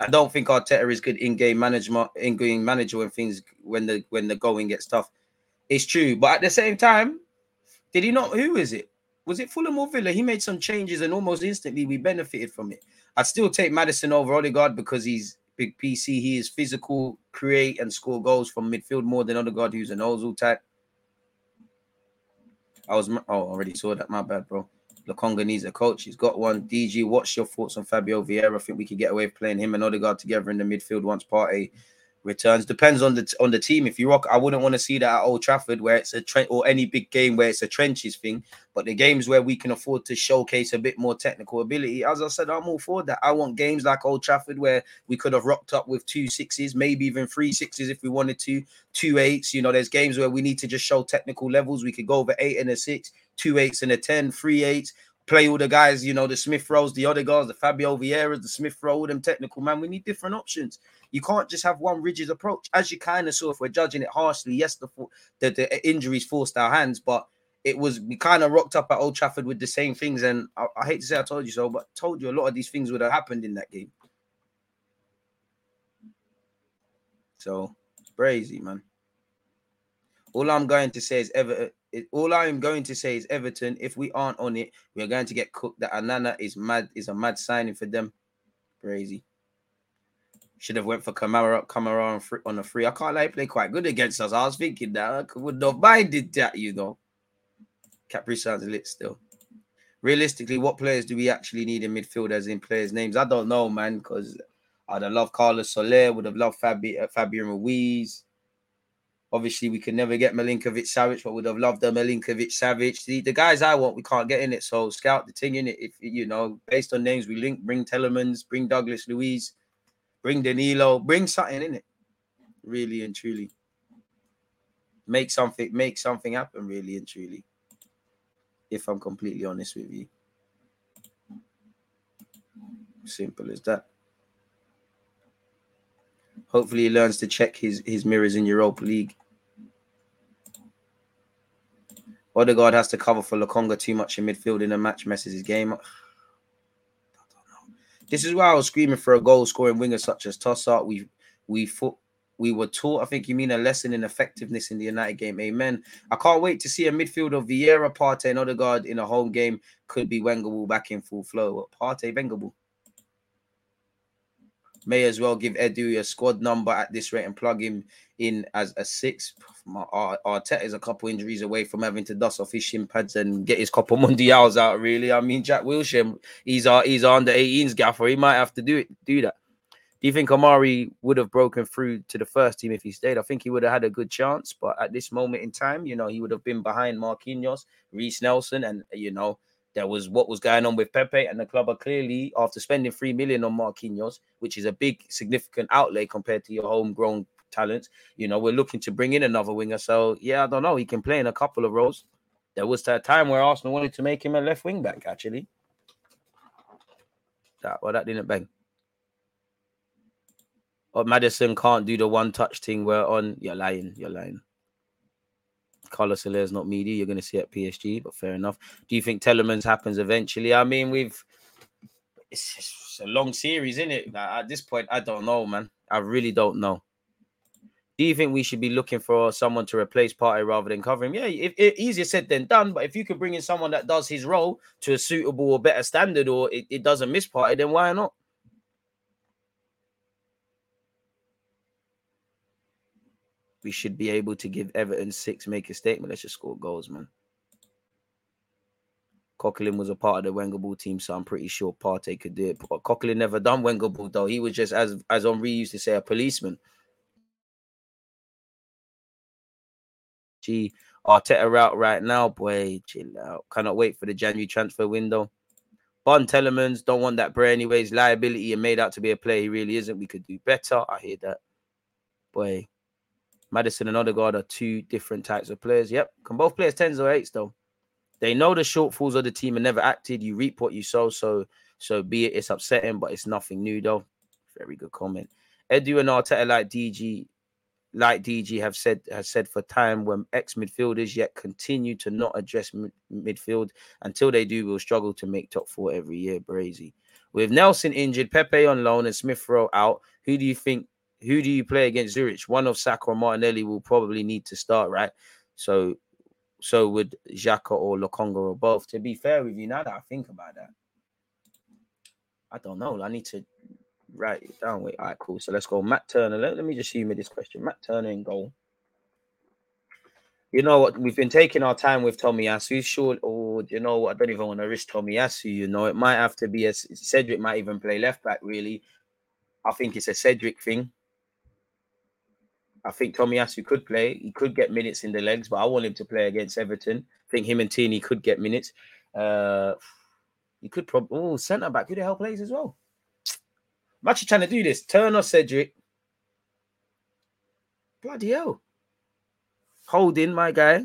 I don't think Arteta is good in-game management, in-game manager when things when the when the going gets tough. It's true, but at the same time, did he not? Who is it? Was it Fulham or Villa? He made some changes and almost instantly we benefited from it. I'd still take Maddison over Odegaard because he's big PC. He is physical, create and score goals from midfield more than Odegaard, who's an Ozil type. I was oh, already saw that. My bad, bro. Lokonga needs a coach. He's got one. DG, what's your thoughts on Fabio Vieira? I think we could get away with playing him and Odegaard together in the midfield once Partey returns depends on the on the team. If you rock, I wouldn't want to see that at Old Trafford where it's a trend or any big game where it's a trenches thing. But the games where we can afford to showcase a bit more technical ability, as I said, I'm all for that. I want games like Old Trafford where we could have rocked up with two sixes, maybe even three sixes if we wanted to, two eights. You know, there's games where we need to just show technical levels. We could go over eight and a six, two eights and a ten, three eights. Play all the guys, you know, the Smith Rowe, the guys, the Fabio Vieira, the Smith Rowe, them technical man. We need different options. You can't just have one rigid approach, as you kind of saw. If we're judging it harshly, yes, the, the the injuries forced our hands, but it was we kind of rocked up at Old Trafford with the same things. And I, I hate to say I told you so, but told you a lot of these things would have happened in that game. So it's crazy, man. All I'm going to say is Everton. All I am going to say is Everton. If we aren't on it, we are going to get cooked. That Onana is mad. Is a mad signing for them. Crazy. Should have went for Kamara, Kamara on, free, on a free. I can't like play quite good against us. I was thinking that I would not minded that, you know. Capri sounds lit still. Realistically, what players do we actually need in midfield as in players' names? I don't know, man, because I'd have loved Carlos Soler, would have loved Fabi, uh, Fabian Ruiz. Obviously, we could never get Milinkovic Savic, but would have loved a Milinkovic Savic. The, the guys I want, we can't get in it. So scout the thing in it. If you know, based on names, we link, bring Tielemans, bring Douglas Luiz, bring Danilo, bring something in it. Really and truly. Make something, make something happen, really and truly if I'm completely honest with you. Simple as that. Hopefully, he learns to check his, his mirrors in Europa League. Odegaard has to cover for Lokonga too much in midfield in a match, messes his game. Up. [SIGHS] This is why I was screaming for a goal scoring winger such as Trossard. We we thought we were taught, I think you mean a lesson in effectiveness in the United game. Amen. I can't wait to see a midfield of Vieira, Partey, and Odegaard in a home game. Could be Wenger back in full flow. Partey, Wenger May as well give Edu a squad number at this rate and plug him in as a six. Arteta is a couple injuries away from having to dust off his shin pads and get his couple [LAUGHS] mundials out. Really, I mean, Jack Wilshere, he's our he's under 18s gaffer. He might have to do it, do that. Do you think Omari would have broken through to the first team if he stayed? I think he would have had a good chance, but at this moment in time, you know, he would have been behind Marquinhos, Reiss Nelson, and you know, there was what was going on with Pepe, and the club are clearly after spending three million on Marquinhos, which is a big significant outlay compared to your homegrown talents. You know, we're looking to bring in another winger. So yeah, I don't know. He can play in a couple of roles. There was that time where Arsenal wanted to make him a left wing back, actually. That well, that didn't bang or Maddison can't do the one touch thing where on you're lying, you're lying. Carlos Soler is not media. You're going to see at PSG, but fair enough. Do you think Tielemans happens eventually? I mean, we've it's, it's a long series, isn't it? At this point, I don't know, man. I really don't know. Do you think we should be looking for someone to replace Partey rather than cover him? Yeah, if, if, easier said than done. But if you could bring in someone that does his role to a suitable or better standard, or it, it doesn't miss Partey, then why not? We should be able to give Everton six, make a statement. Let's just score goals, man. Coquelin was a part of the Wenger ball team, so I'm pretty sure Partey could do it. But Coquelin never done Wenger ball though. He was just as as Henry used to say, a policeman. Gee, Arteta out right now, boy. Chill out. Cannot wait for the January transfer window. Bon Tielemans don't want that Bray anyways. Liability and made out to be a player he really isn't. We could do better. I hear that. Boy, Maddison and Odegaard are two different types of players. Yep, can both players tens or eights though. They know the shortfalls of the team and never acted. You reap what you sow. So, so be it. It's upsetting, but it's nothing new though. Very good comment. Edu and Arteta, like DG, like DG have said, has said for time when ex midfielders yet continue to not address midfield. Until they do, we'll struggle to make top four every year. Brazy. With Nelson injured, Pepe on loan, and Smith Rowe out, who do you think who do you play against Zurich? One of Saka or Martinelli will probably need to start, right? So, so would Xhaka or Lokonga or both. To be fair with you, now that I think about that, I don't know. I need to write it down. Wait, all right, cool. So let's go. Matt Turner. Let, let me just see me this question. Matt Turner in goal. You know what? We've been taking our time with Tommy Tomiyasu. Sure, or oh, you know what? I don't even want to risk Tommy Tomiyasu. You know, it might have to be a Cedric might even play left back. Really, I think it's a Cedric thing. I think Tommy Tomiyasu could play. He could get minutes in the legs, but I want him to play against Everton. I think him and Tierney could get minutes. Uh, he could probably oh centre back. Who the hell plays as well? I'm actually trying to do this. Turner, Cedric. Bloody hell. Holding my guy.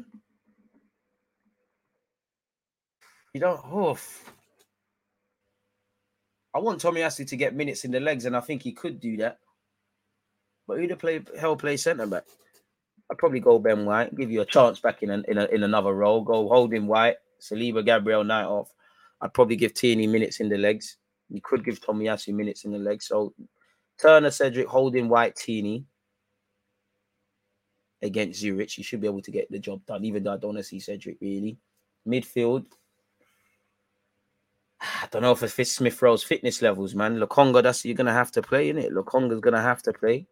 You don't. Oh. I want Tomiyasu to get minutes in the legs, and I think he could do that. But who to play hell play centre back? I'd probably go Ben White, give you a chance back in in, a, in another role. Go holding White, Saliba, Gabriel night off. I'd probably give Tierney minutes in the legs. You could give Tomiyasu minutes in the legs. So Turner, Cedric, holding White, Tierney against Zurich. You should be able to get the job done, even though I don't want to see Cedric really. Midfield. I don't know if it fits Smith Rowe's fitness levels, man. Lokonga, that's you're gonna have to play in it. Lokonga's gonna have to play.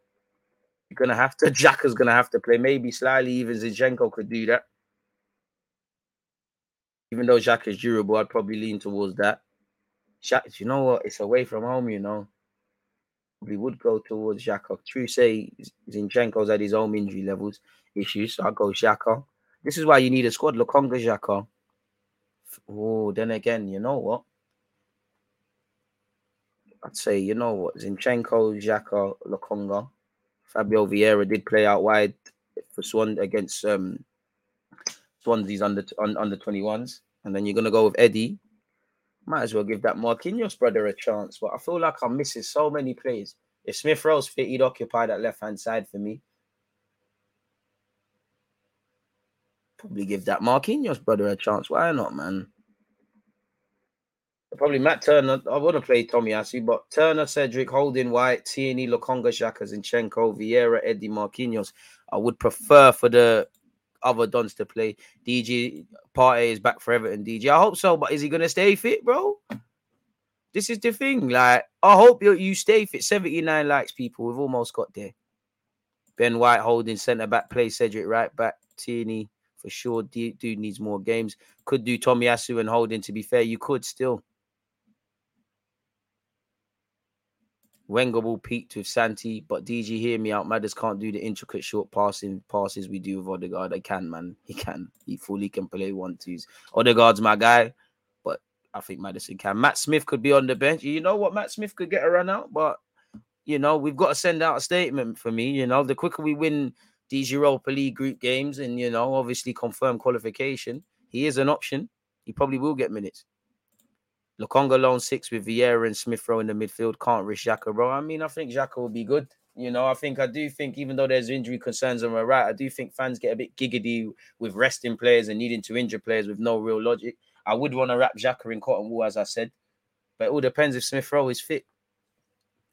You're gonna have to. Xhaka's gonna have to play. Maybe slightly even Zinchenko could do that. Even though Jack is durable, I'd probably lean towards that. Xhaka, you know what? It's away from home, you know. We would go towards Xhaka. True say Zinchenko's at his own injury levels issues, so I'll go Xhaka. This is why you need a squad. Lokonga, Xhaka. Oh, then again, you know what? I'd say, you know what? Zinchenko, Xhaka, Lokonga. Fabio Vieira did play out wide for Swan against um Swansea's under under 21s. And then you're gonna go with Eddie. Might as well give that Marquinhos brother a chance. But I feel like I'm missing so many plays. If Smith Rowe's fit, he'd occupy that left hand side for me. Probably give that Marquinhos brother a chance. Why not, man? Probably Matt Turner. I want to play Tomiyasu, but Turner, Cedric, Holding, White, Tierney, Lokonga, Xhaka, Zinchenko, Vieira, Eddie, Marquinhos. I would prefer for the other Dons to play. DG Partey is back for Everton. DG, I hope so, but is he gonna stay fit, bro? This is the thing. Like, I hope you you stay fit. 79 likes, people. We've almost got there. Ben White holding centre back, play Cedric right back, Tierney for sure. Dude needs more games. Could do Tomiyasu and holding. To be fair, you could still. Wenger will peaked with Santi, but DG, hear me out. Madders can't do the intricate short passing passes we do with Odegaard. I can, man. He can. He fully can play one twos. Odegaard's my guy, but I think Maddison can. Matt Smith could be on the bench. You know what? Matt Smith could get a run out, but you know we've got to send out a statement for me. You know, the quicker we win these Europa League group games and you know obviously confirm qualification, he is an option. He probably will get minutes. Lokonga lone six with Vieira and Smith Rowe in the midfield. Can't risk Xhaka, bro. I mean, I think Xhaka will be good. You know, I think I do think even though there's injury concerns on my right, I do think fans get a bit giggity with resting players and needing to injure players with no real logic. I would want to wrap Xhaka in cotton wool, as I said, but it all depends if Smith Rowe is fit.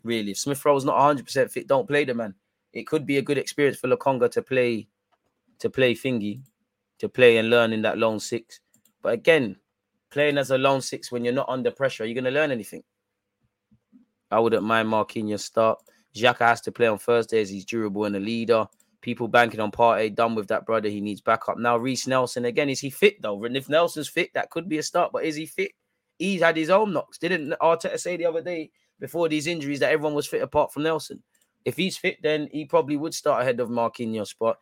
Really, if Smith Rowe is not 100 percent fit, don't play the man. It could be a good experience for Lokonga to play, to play thingy, to play and learn in that lone six. But again, playing as a lone six when you're not under pressure, are you going to learn anything? I wouldn't mind Marquinhos start. Xhaka has to play on Thursdays. He's durable and a leader. People banking on Partey, done with that brother. He needs backup. Now, Reiss Nelson, again, is he fit though? And if Nelson's fit, that could be a start, but is he fit? He's had his own knocks. Didn't Arteta say the other day before these injuries that everyone was fit apart from Nelson? If he's fit, then he probably would start ahead of Marquinhos. But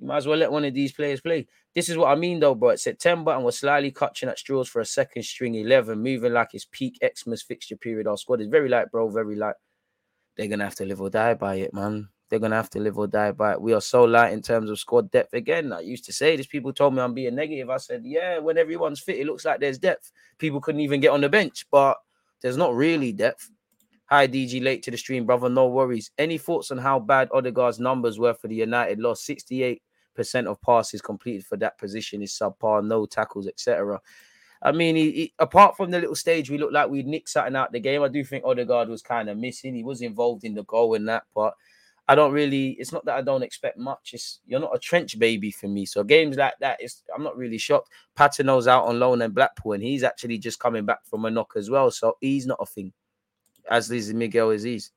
you might as well let one of these players play. This is what I mean, though, bro. It's September and we're slightly clutching at straws for a second string 11, moving like it's peak Xmas fixture period. Our squad is very light, bro. Very light. They're going to have to live or die by it, man. They're going to have to live or die by it. We are so light in terms of squad depth. Again, I used to say this. People told me I'm being negative. I said, yeah, when everyone's fit, it looks like there's depth. People couldn't even get on the bench, but there's not really depth. Hi, DG, late to the stream, brother. No worries. Any thoughts on how bad Odegaard's numbers were for the United loss? 68 percent of passes completed for that position is subpar, no tackles, etc. I mean, he, he, apart from the little stage, we looked like we'd nicked something out the game. I do think Odegaard was kind of missing. He was involved in the goal and that, but I don't really. It's not that I don't expect much. It's you're not a trench baby for me. So games like that, is I'm not really shocked. Patino's out on loan in Blackpool, and he's actually just coming back from a knock as well. So he's not a thing, as is Miguel Azeez.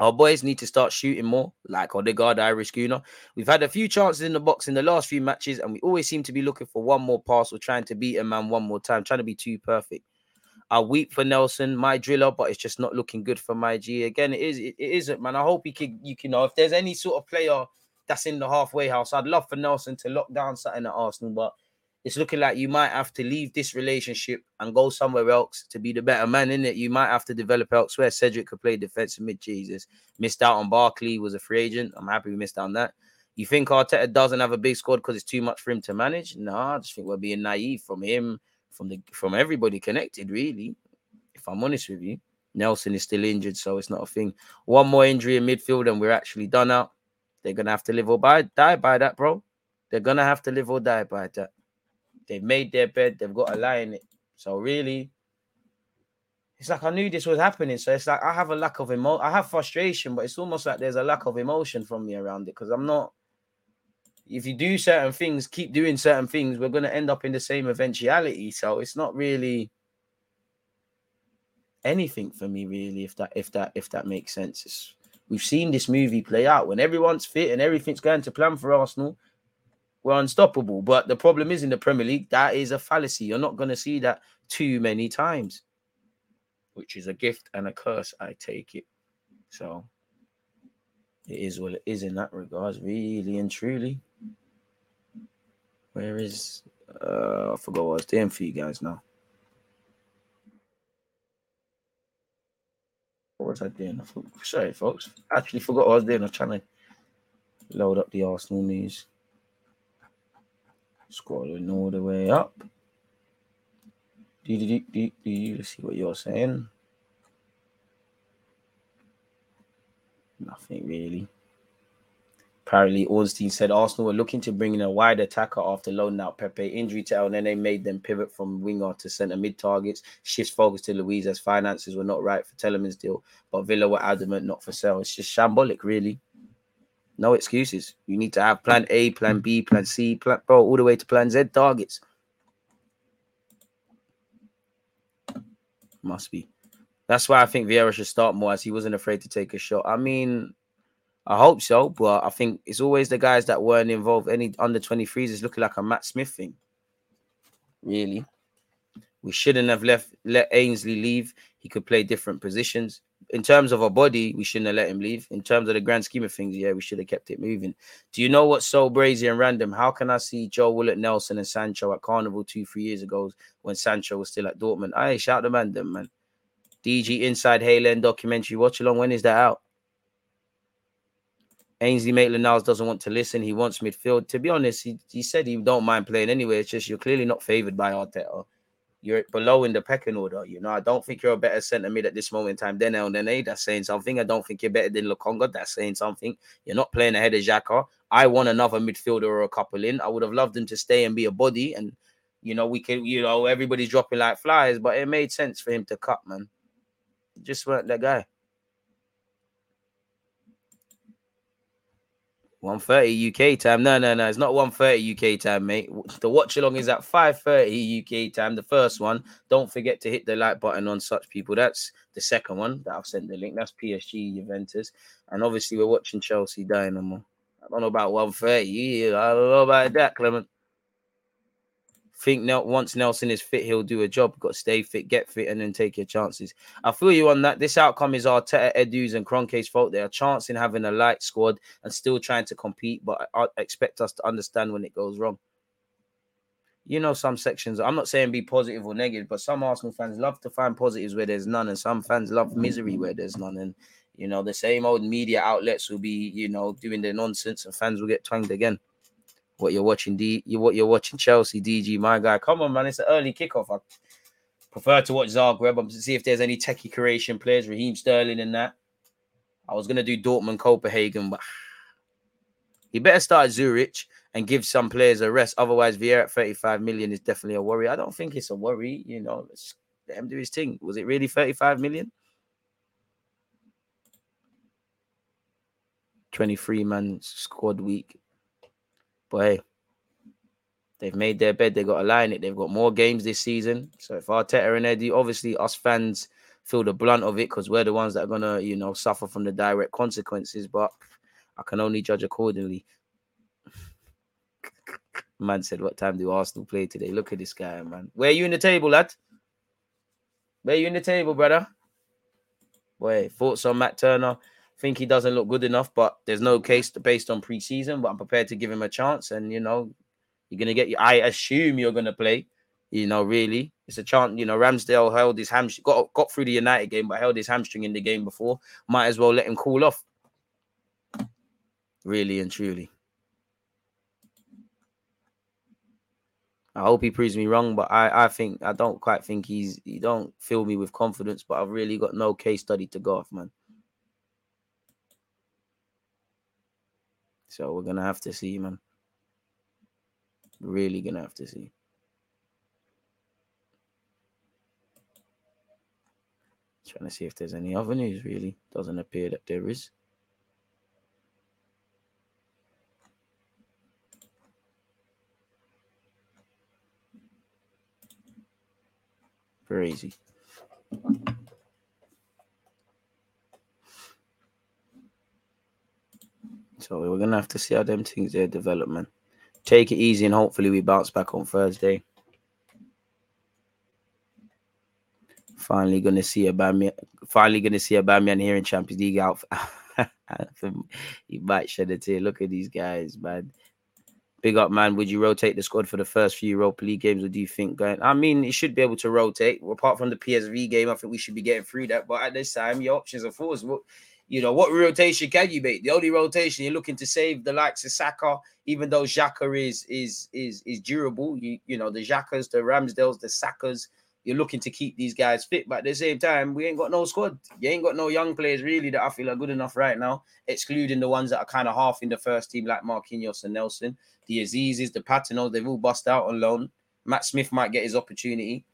Our boys need to start shooting more, like Odegaard, Irish Schooner. We've had a few chances in the box in the last few matches, and we always seem to be looking for one more pass or trying to beat a man one more time, trying to be too perfect. I weep for Nelson, my driller, but it's just not looking good for my G. Again, it is it, it isn't, man. I hope he can you can know if there's any sort of player that's in the halfway house, I'd love for Nelson to lock down something at Arsenal, but it's looking like you might have to leave this relationship and go somewhere else to be the better man in it. You might have to develop elsewhere. Cedric could play defensive mid. Jesus missed out on Barkley, was a free agent. I'm happy we missed out on that. You think Arteta doesn't have a big squad because it's too much for him to manage? No, I just think we're being naive from him, from the from everybody connected, really. If I'm honest with you, Nelson is still injured, so it's not a thing. One more injury in midfield, and we're actually done out. They're gonna have to live or die by that, bro. They're gonna have to live or die by that. They've made their bed, they've got a lie in it. So really, it's like I knew this was happening. So it's like I have a lack of emo. I have frustration, but it's almost like there's a lack of emotion from me around it because I'm not. If you do certain things, keep doing certain things, we're gonna end up in the same eventuality. So it's not really anything for me, really. If that, if that, if that makes sense. It's, we've seen this movie play out when everyone's fit and everything's going to plan for Arsenal we're unstoppable. But the problem is in the Premier League, that is a fallacy. You're not going to see that too many times, which is a gift and a curse. I take it. So it is what it is in that regards, really and truly. Where is uh I forgot what I was doing for you guys now. What was I doing? Sorry, folks. Actually forgot what I was doing. I was trying to load up the Arsenal news. Scrolling all the way up. Let's see what you're saying. Nothing really. Apparently, Ornstein said Arsenal were looking to bring in a wide attacker after loaning out Pepe. Injury to Elneny made them pivot from winger to centre mid targets. Shifts focus to Luiz as finances were not right for Tielemans deal, but Villa were adamant not for sale. It's just shambolic, really. No excuses. You need to have plan A, plan B, plan C, plan bro, all the way to plan Z targets. Must be. That's why I think Vieira should start more as he wasn't afraid to take a shot. I mean, I hope so, but I think it's always the guys that weren't involved. Any under 23s is looking like a Matt Smith thing. Really. We shouldn't have left let Ainsley leave. He could play different positions in terms of our body, we shouldn't have let him leave. In terms of the grand scheme of things, yeah, we should have kept it moving. Do you know what's so brazy and random? How can I see Joe Willock, Nelson, and Sancho at Carnival two, three years ago when Sancho was still at Dortmund? Hey, shout the man, them man. DG Inside Halen documentary. Watch along. When is that out? Ainsley Maitland-Niles doesn't want to listen. He wants midfield. To be honest, he, he said he don't mind playing anyway. It's just you're clearly not favored by Arteta you're below in the pecking order. You know, I don't think you're a better centre mid at this moment in time than Elneny. That's saying something. I don't think you're better than Lokonga. That's saying something. You're not playing ahead of Xhaka. I want another midfielder or a couple in. I would have loved him to stay and be a body. And, you know, we can, you know, everybody's dropping like flies, but it made sense for him to cut, man. Just weren't that guy. 1.30 UK time. No, no, no. It's not 1.30 UK time, mate. The watch along is at 5.30 UK time. The first one. Don't forget to hit the like button on such people. That's the second one that I've sent the link. That's PSG Juventus. And obviously we're watching Chelsea Dinamo. I don't know about 1.30. I don't know about that, Clement think Nel- once Nelson is fit, he'll do a job. Got to stay fit, get fit, and then take your chances. I feel you on that. This outcome is Arteta, Edu's, and Kroenke's fault. They are chancing having a light squad and still trying to compete, but I expect us to understand when it goes wrong. You know, some sections, I'm not saying be positive or negative, but some Arsenal fans love to find positives where there's none, and some fans love misery where there's none. And, you know, the same old media outlets will be, you know, doing their nonsense, and fans will get twanged again what you're watching D you what you're watching Chelsea DG my guy. Come on man it's an early kickoff. I prefer to watch Zagreb um, to see if there's any techie creation players Raheem Sterling and that. I was gonna do Dortmund Copenhagen but [SIGHS] he better start Zurich and give some players a rest. Otherwise Vieira at 35 million is definitely a worry. I don't think it's a worry you know let's let him do his thing. Was it really 35 million? 23 man squad week but hey, they've made their bed. They've got a line it. They've got more games this season. So if Arteta and Eddie, obviously us fans feel the blunt of it because we're the ones that are gonna, you know, suffer from the direct consequences. But I can only judge accordingly. [LAUGHS] Man said, "What time do Arsenal play today?" Look at this guy, man. Where are you in the table, lad? Where you in the table, brother? Boy, thoughts on Matt Turner? Think he doesn't look good enough, but there's no case based on preseason. But I'm prepared to give him a chance, and you know, you're gonna get. I assume you're gonna play. You know, really, it's a chance. You know, Ramsdale held his hamstring, got got through the United game, but held his hamstring in the game before. Might as well let him cool off. Really and truly. I hope he proves me wrong, but I, I think I don't quite think he's he don't fill me with confidence, but I've really got no case study to go off, man. So we're gonna have to see, man. Really gonna have to see. Trying to see if there's any other news, really. Doesn't appear that there is. Very So we're gonna have to see how them things their development. Take it easy and hopefully we bounce back on Thursday. Finally gonna see a Bamian finally gonna see a Bamian here in Champions League out. [LAUGHS] he might shed a tear. Look at these guys, man. Big up, man. Would you rotate the squad for the first few Europa League games? Or do you think going? I mean, it should be able to rotate. Apart from the PSV game, I think we should be getting through that. But at this time, your options are full. What you know, what rotation can you make? The only rotation you're looking to save the likes of Saka, even though Xhaka is is is is durable. You you know the Xhakas, the Ramsdales, the Sakas. You're looking to keep these guys fit, but at the same time, we ain't got no squad. You ain't got no young players really that I feel are good enough right now, excluding the ones that are kind of half in the first team, like Marquinhos and Nelson. The Azizes, the Patinos, they've all bust out on loan. Matt Smith might get his opportunity.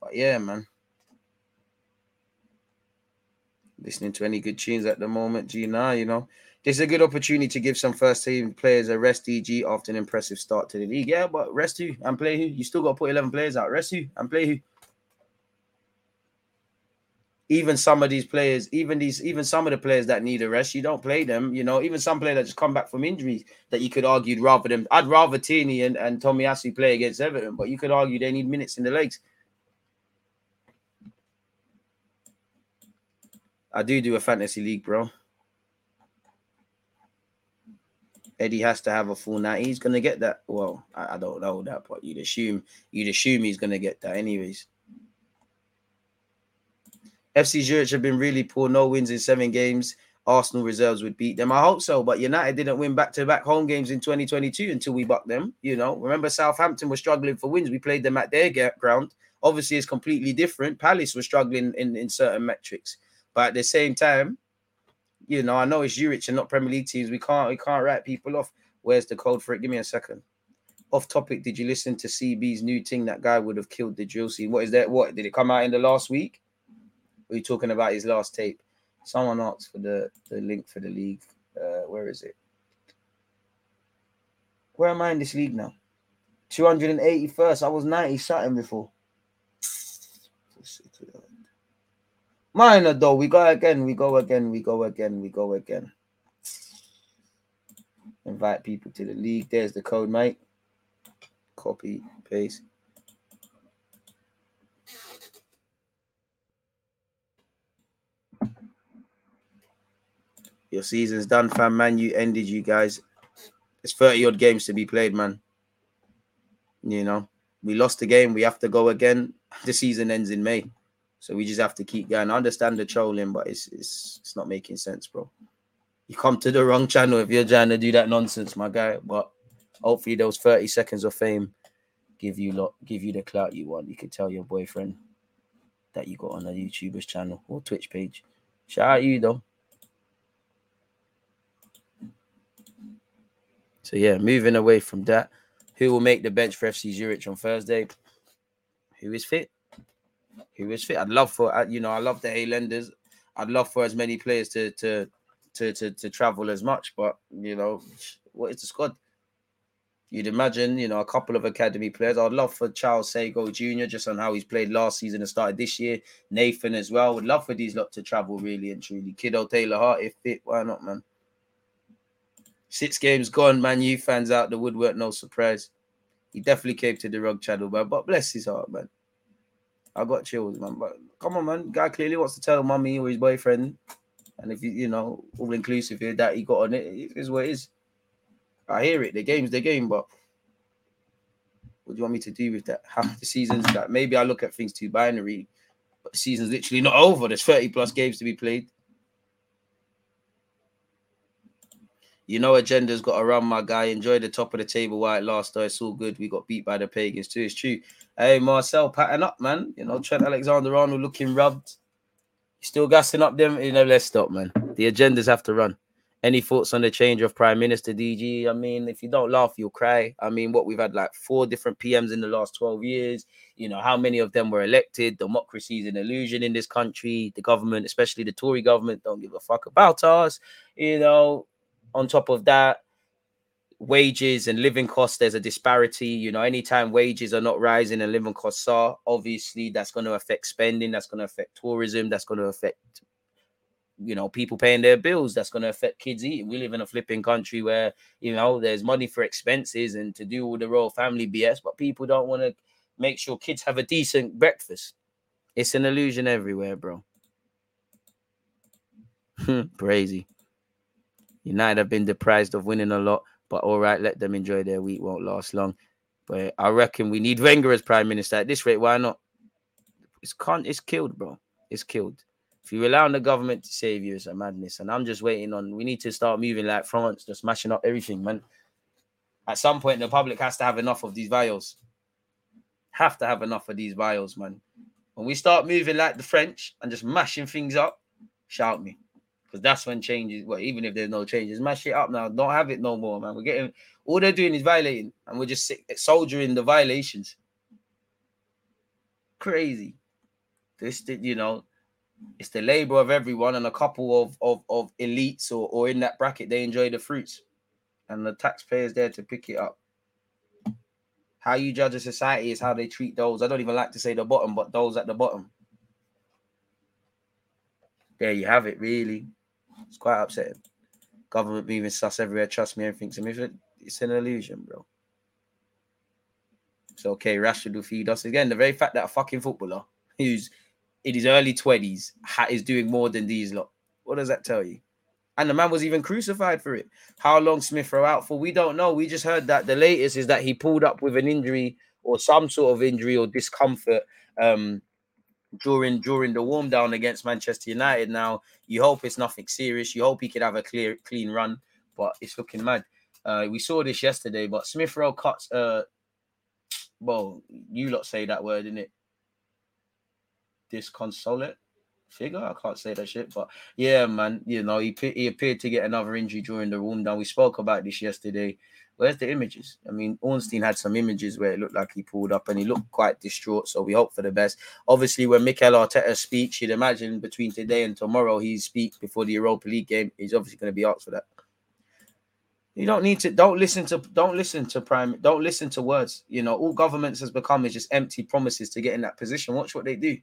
But yeah, man. Listening to any good tunes at the moment, Gina, you know. This is a good opportunity to give some first team players a rest, EG, after an impressive start to the league. Yeah, but rest who and play who? You still got to put 11 players out. Rest who and play who? even some of these players, even these, even some of the players that need a rest, you don't play them. You know, even some players that just come back from injuries that you could argue rather than I'd rather Tierney and, and Tomiyasu play against Everton, but you could argue they need minutes in the legs. I do do a fantasy league, bro. Eddie has to have a full night. He's gonna get that. Well, I, I don't know that, but you'd assume you'd assume he's gonna get that anyways. FC Zurich have been really poor, no wins in seven games. Arsenal reserves would beat them. I hope so, but United didn't win back to back home games in 2022 until we bucked them. You know, remember Southampton were struggling for wins. We played them at their ground. Obviously, it's completely different. Palace was struggling in, in certain metrics, but at the same time, you know, I know it's Zurich and not Premier League teams. We can't we can't write people off. Where's the code for it? Give me a second. Off topic, did you listen to CB's new thing? That guy would have killed the drill scene. What is that? What did it come out in the last week? Are you talking about his last tape? Someone asked for the, the link for the league. Uh, where is it? Where am I in this league now? 281st. I was 90 something before. Minor though. We go again. We go again. We go again. We go again. Invite people to the league. There's the code, mate. Copy, paste. Your season's done, fam. Man, you ended, you guys. It's 30 odd games to be played, man. You know, we lost the game. We have to go again. The season ends in May. So we just have to keep going. I understand the trolling, but it's it's it's not making sense, bro. You come to the wrong channel if you're trying to do that nonsense, my guy. But hopefully those 30 seconds of fame give you lot give you the clout you want. You could tell your boyfriend that you got on a YouTuber's channel or Twitch page. Shout out you though. So yeah, moving away from that, who will make the bench for FC Zurich on Thursday? Who is fit? Who is fit? I'd love for uh, you know I love the A lenders. I'd love for as many players to to to to, to travel as much, but you know what is the squad? You'd imagine, you know, a couple of academy players. I'd love for Charles Sagoe Jr. just on how he's played last season and started this year. Nathan as well. Would love for these lot to travel really and truly. Kido Taylor-Hart, if fit, why not, man? Six games gone, man. You fans out the woodwork, no surprise. He definitely came to the wrong channel, man. But bless his heart, man. I got chills, man. But come on, man. Guy clearly wants to tell mummy or his boyfriend, and if you, you know, all inclusive here that he got on it, it is what it is. I hear it. The game's the game, but what do you want me to do with that? Half the season's that maybe I look at things too binary, but the season's literally not over. There's 30 plus games to be played. You know, agenda's got to run, my guy. Enjoy the top of the table while it lasts. Though it's all good. We got beat by the pagans too. It's true. Hey, Marcel, pattern up, man. You know, Trent Alexander Arnold looking rubbed. Still gassing up them. You know, let's stop, man. The agendas have to run. Any thoughts on the change of Prime Minister DG? I mean, if you don't laugh, you'll cry. I mean, what we've had like four different PMs in the last 12 years. You know, how many of them were elected? Democracy is an illusion in this country. The government, especially the Tory government, don't give a fuck about us. You know, on top of that, wages and living costs, there's a disparity. You know, anytime wages are not rising and living costs are, obviously that's going to affect spending, that's going to affect tourism, that's going to affect you know people paying their bills that's going to affect kids eating. We live in a flipping country where you know there's money for expenses and to do all the royal family bs but people don't want to make sure kids have a decent breakfast. It's an illusion everywhere bro. [LAUGHS] Crazy. United have been deprived of winning a lot, but all right, let them enjoy their week. Won't last long. But I reckon we need Wenger as prime minister at this rate. Why not? It's can't. It's killed, bro. It's killed. If you rely on the government to save you, it's a madness. And I'm just waiting on. We need to start moving like France, just smashing up everything, man. At some point, the public has to have enough of these vials. Have to have enough of these vials, man. When we start moving like the French and just mashing things up, shout me because that's when changes. Well, even if there's no changes, mash it up now. Don't have it no more, man. We're getting all they're doing is violating, and we're just soldiering the violations. Crazy. This, you know, it's the labor of everyone, and a couple of of, of elites or, or in that bracket they enjoy the fruits, and the taxpayers there to pick it up. How you judge a society is how they treat those. I don't even like to say the bottom, but those at the bottom. There you have it, really. It's quite upsetting. Government moving sus everywhere. Trust me, everything's a myth, It's an illusion, bro. It's okay. Rashford will feed us again. The very fact that a fucking footballer who's in his early twenties is doing more than these lot. What does that tell you? And the man was even crucified for it. How long Smith Rowe out for? We don't know. We just heard that the latest is that he pulled up with an injury or some sort of injury or discomfort um, during during the warm down against Manchester United. Now you hope it's nothing serious. You hope he could have a clear clean run, but it's looking mad. Uh, we saw this yesterday, but Smith Rowe cuts. Uh, well, you lot say that word, in it? Disconsolate figure. I can't say that shit, but yeah, man. You know, he he appeared to get another injury during the warm down. We spoke about this yesterday. Where's the images? I mean, Ornstein had some images where it looked like he pulled up and he looked quite distraught. So we hope for the best. Obviously, when Mikel Arteta speaks, you'd imagine between today and tomorrow he speaks before the Europa League game. He's obviously going to be asked for that. You don't need to. Don't listen to. Don't listen to prime. Don't listen to words. You know, all governments has become is just empty promises to get in that position. Watch what they do.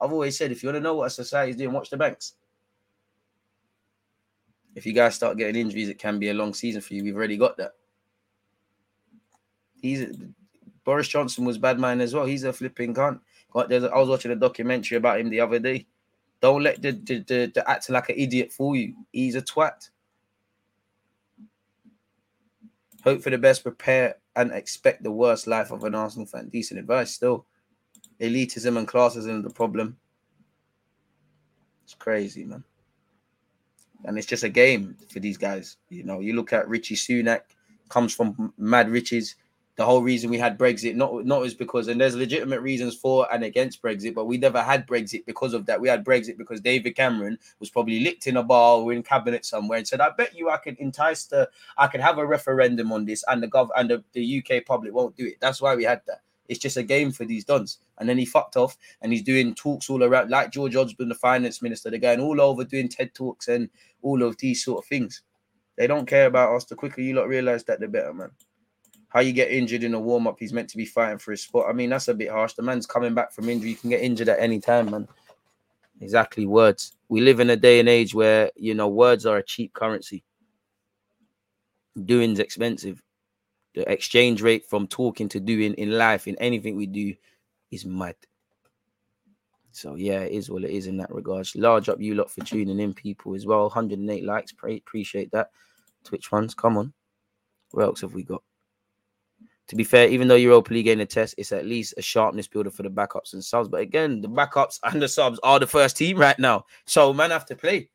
I've always said, if you want to know what a society is doing, watch the banks. If you guys start getting injuries, it can be a long season for you. We've already got that. He's Boris Johnson was bad man as well. He's a flipping cunt. I was watching a documentary about him the other day. Don't let the the, the, the acting like an idiot fool you. He's a twat. Hope for the best, prepare and expect the worst life of an Arsenal fan. Decent advice still. Elitism and classism are the problem. It's crazy, man. And it's just a game for these guys. You know, you look at Rishi Sunak, comes from mad riches the whole reason we had Brexit, not not is because, and there's legitimate reasons for and against Brexit, but we never had Brexit because of that. We had Brexit because David Cameron was probably licked in a bar or in cabinet somewhere and said, "I bet you I could entice the, I could have a referendum on this, and the gov and the, the UK public won't do it." That's why we had that. It's just a game for these dons. And then he fucked off and he's doing talks all around, like George Osborne, the finance minister. They're going all over doing TED talks and all of these sort of things. They don't care about us. The quicker you lot realize that, the better, man how you get injured in a warm up, he's meant to be fighting for his spot. I mean, that's a bit harsh. The man's coming back from injury. You can get injured at any time, man. Exactly, words. We live in a day and age where, you know, words are a cheap currency. Doing's expensive. The exchange rate from talking to doing in life, in anything we do, is mad. So yeah, it is what it is in that regard. Large up you lot for tuning in, people as well. 108 likes, pray, appreciate that. Twitch ones, come on. What else have we got? To be fair, even though Europa League ain't a test, it's at least a sharpness builder for the backups and subs. But again, the backups [LAUGHS] and the subs are the first team right now. So man have to play.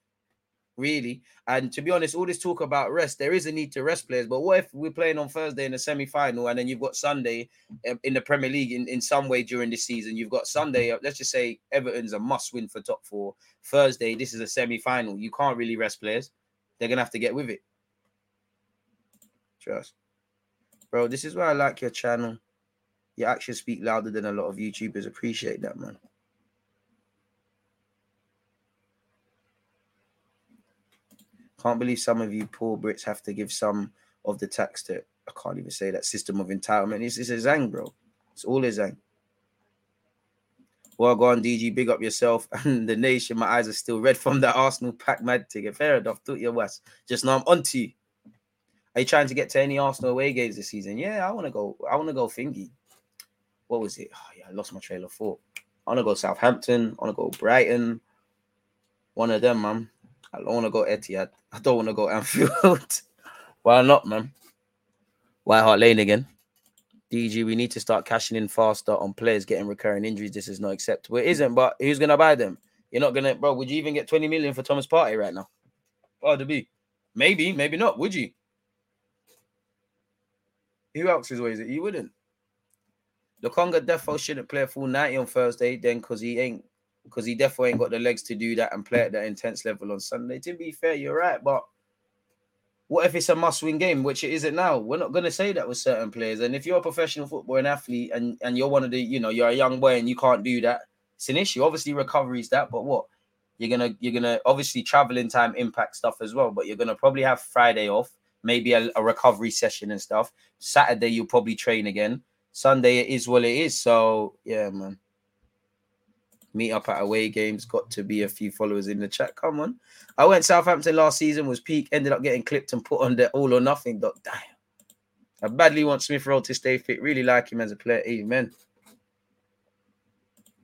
Really. And to be honest, all this talk about rest, there is a need to rest players. But what if we're playing on Thursday in the semi-final and then you've got Sunday um, in the Premier League in, in some way during the season? You've got Sunday, uh, let's just say Everton's a must-win for top four. Thursday, this is a semi-final. You can't really rest players. They're gonna have to get with it. Trust. Bro, this is why I like your channel. Your actions speak louder than a lot of YouTubers. Appreciate that, man. Can't believe some of you poor Brits have to give some of the tax to I can't even say that system of entitlement. It's, it's a Zang, bro. It's all a Zang. Well, go on, DG. Big up yourself [LAUGHS] and the nation. My eyes are still red from the Arsenal pack mad ticket. Fair enough. Do your worst. Just now I'm on to you. Are you trying to get to any Arsenal away games this season? Yeah, I want to go. I want to go thingy. What was it? Oh, yeah, I lost my trail of thought. I want to go Southampton. I want to go Brighton. One of them, man. I don't want to go Etihad. [LAUGHS] I don't want to go Anfield. [LAUGHS] Why not, man? White Hart Lane again. DG, we need to start cashing in faster on players getting recurring injuries. This is not acceptable. It isn't, but who's gonna buy them? You're not gonna, bro. Would you even get 20 million for Thomas Partey right now? Oh, to be. Maybe, maybe not. Would you? Who else is ways it? You wouldn't. Lokonga defo shouldn't play a full 90 on Thursday, then because he ain't because he definitely ain't got the legs to do that and play at that intense level on Sunday. To be fair, you're right, but what if it's a must-win game, which it isn't now? We're not to say that with certain players. And if you're a professional football and athlete, and and you're one of the, you know, you're a young boy and you can't do that, it's an issue. Obviously, recovery is that, but what you're gonna you're gonna obviously traveling time impact stuff as well. But you're gonna probably have Friday off, maybe a, a recovery session and stuff. Saturday you'll probably train again. Sunday it is what it is. So yeah, man meet up at away games. Got to be a few followers in the chat. Come on. I went Southampton last season, was peak, ended up getting clipped and put on the all or nothing. Damn. I badly want Smith Rowe to stay fit. Really like him as a player. Amen.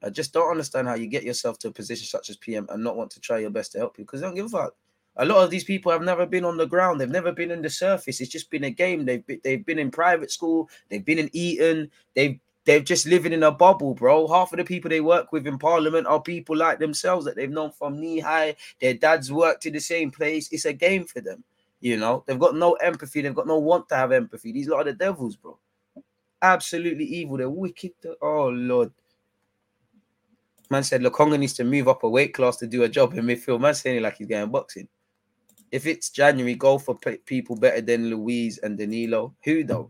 I just don't understand how you get yourself to a position such as PM and not want to try your best to help you because they don't give a fuck. A lot of these people have never been on the ground. They've never been in the surface. It's just been a game. They've been, they've been in private school. They've been in Eton. They've they're just living in a bubble, bro. Half of the people they work with in parliament are people like themselves that they've known from knee high. Their dads worked in the same place. It's a game for them. You know, they've got no empathy. They've got no want to have empathy. These lot are the devils, bro. Absolutely evil. They're wicked. Oh, Lord. Man said Lokonga needs to move up a weight class to do a job in midfield. Man saying it like he's going boxing. If it's January, go for people better than Luiz and Danilo. Who though?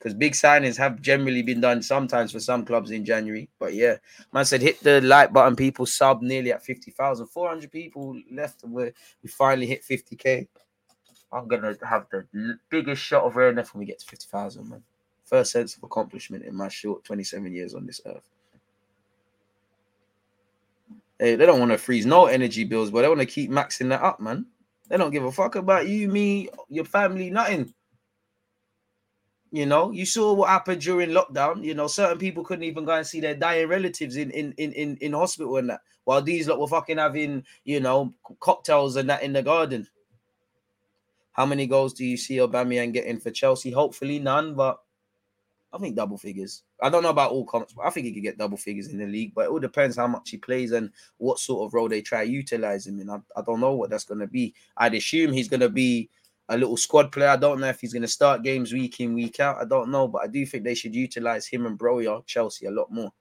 because big signings have generally been done sometimes for some clubs in January. But yeah, man said hit the like button. People sub nearly at 50,000. 400 people left, we we finally hit 50k. I'm gonna have the biggest shot of rare when we get to 50,000, man. First sense of accomplishment in my short 27 years on this earth. Hey, they don't want to freeze no energy bills, but they want to keep maxing that up, man. They don't give a fuck about you, me, your family, nothing. You know, you saw what happened during lockdown. You know, certain people couldn't even go and see their dying relatives in in in in, in hospital and that, while these lot were fucking having you know cocktails and that in the garden. How many goals do you see Aubameyang getting for Chelsea? Hopefully none, but I think double figures. I don't know about all comps, but I think he could get double figures in the league. But it all depends how much he plays and what sort of role they try to utilize him in. I, I don't know what that's going to be. I'd assume he's going to be a little squad player. I don't know if he's going to start games week in, week out. I don't know, but I do think they should utilize him and Broja, Chelsea, a lot more.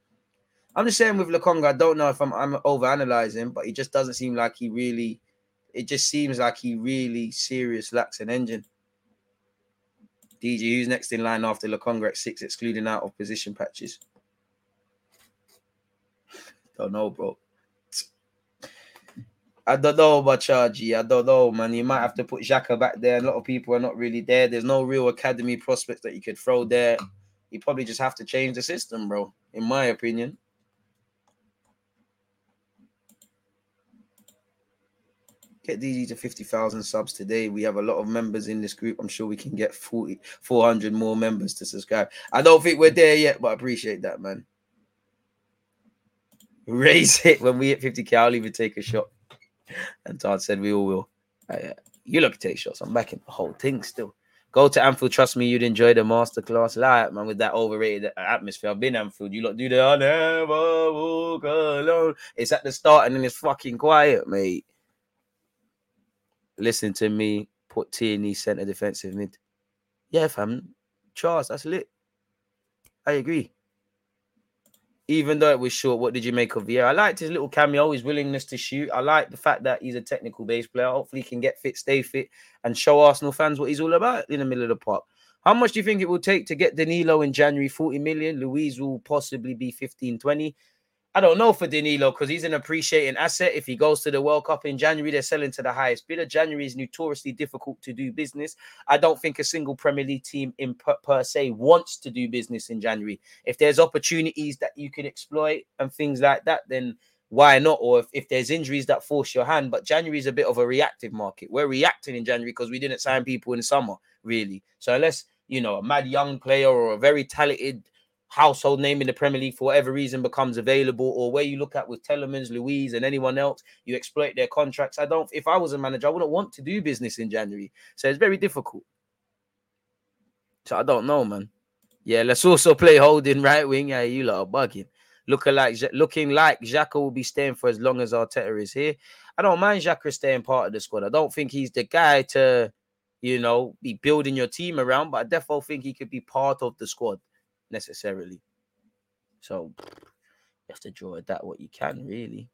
I'm just saying with Lokonga, I don't know if I'm, I'm over analyzing, but he just doesn't seem like he really, it just seems like he really serious lacks an engine. DG, who's next in line after Lokonga at six, excluding out of position patches? Don't know, bro. I don't know about Chargy. I don't know, man. You might have to put Xhaka back there. A lot of people are not really there. There's no real academy prospects that you could throw there. You probably just have to change the system, bro. In my opinion. Get DG to 50,000 subs today. We have a lot of members in this group. I'm sure we can get 40, 400 more members to subscribe. I don't think we're there yet, but I appreciate that, man. Raise it when we hit 50k. I'll even take a shot. And Todd said we all will. Uh, you look take shots. I'm back in the whole thing still. Go to Anfield. Trust me, you'd enjoy the masterclass. Like man, with that overrated atmosphere. I've been Anfield. You lot do the I never walk alone. It's at the start and then it's fucking quiet, mate. Listen to me. Put Tierney centre defensive mid. Yeah, fam. Charles, that's lit. I agree. Even though it was short, what did you make of Vieira? I liked his little cameo, his willingness to shoot. I like the fact that he's a technical base player. Hopefully, he can get fit, stay fit, and show Arsenal fans what he's all about in the middle of the park. How much do you think it will take to get Danilo in January? 40 million. Luiz will possibly be 15, 20. I don't know for Danilo because he's an appreciating asset. If he goes to the World Cup in January, they're selling to the highest bidder. January is notoriously difficult to do business. I don't think a single Premier League team in per, per, se wants to do business in January. If there's opportunities that you can exploit and things like that, then why not? Or if, if there's injuries that force your hand, but January is a bit of a reactive market. We're reacting in January because we didn't sign people in summer, really. So unless you know a mad young player or a very talented household name in the Premier League for whatever reason becomes available, or where you look at with Tielemans, Luiz, and anyone else, you exploit their contracts. I don't. If I was a manager, I wouldn't want to do business in January. So it's very difficult. So I don't know, man. Yeah, let's also play holding right wing. Yeah, you lot are bugging. Looking like looking like Xhaka will be staying for as long as Arteta is here. I don't mind Xhaka staying part of the squad. I don't think he's the guy to, you know, be building your team around, but I definitely think he could be part of the squad necessarily. So you have to draw at that what you can, really.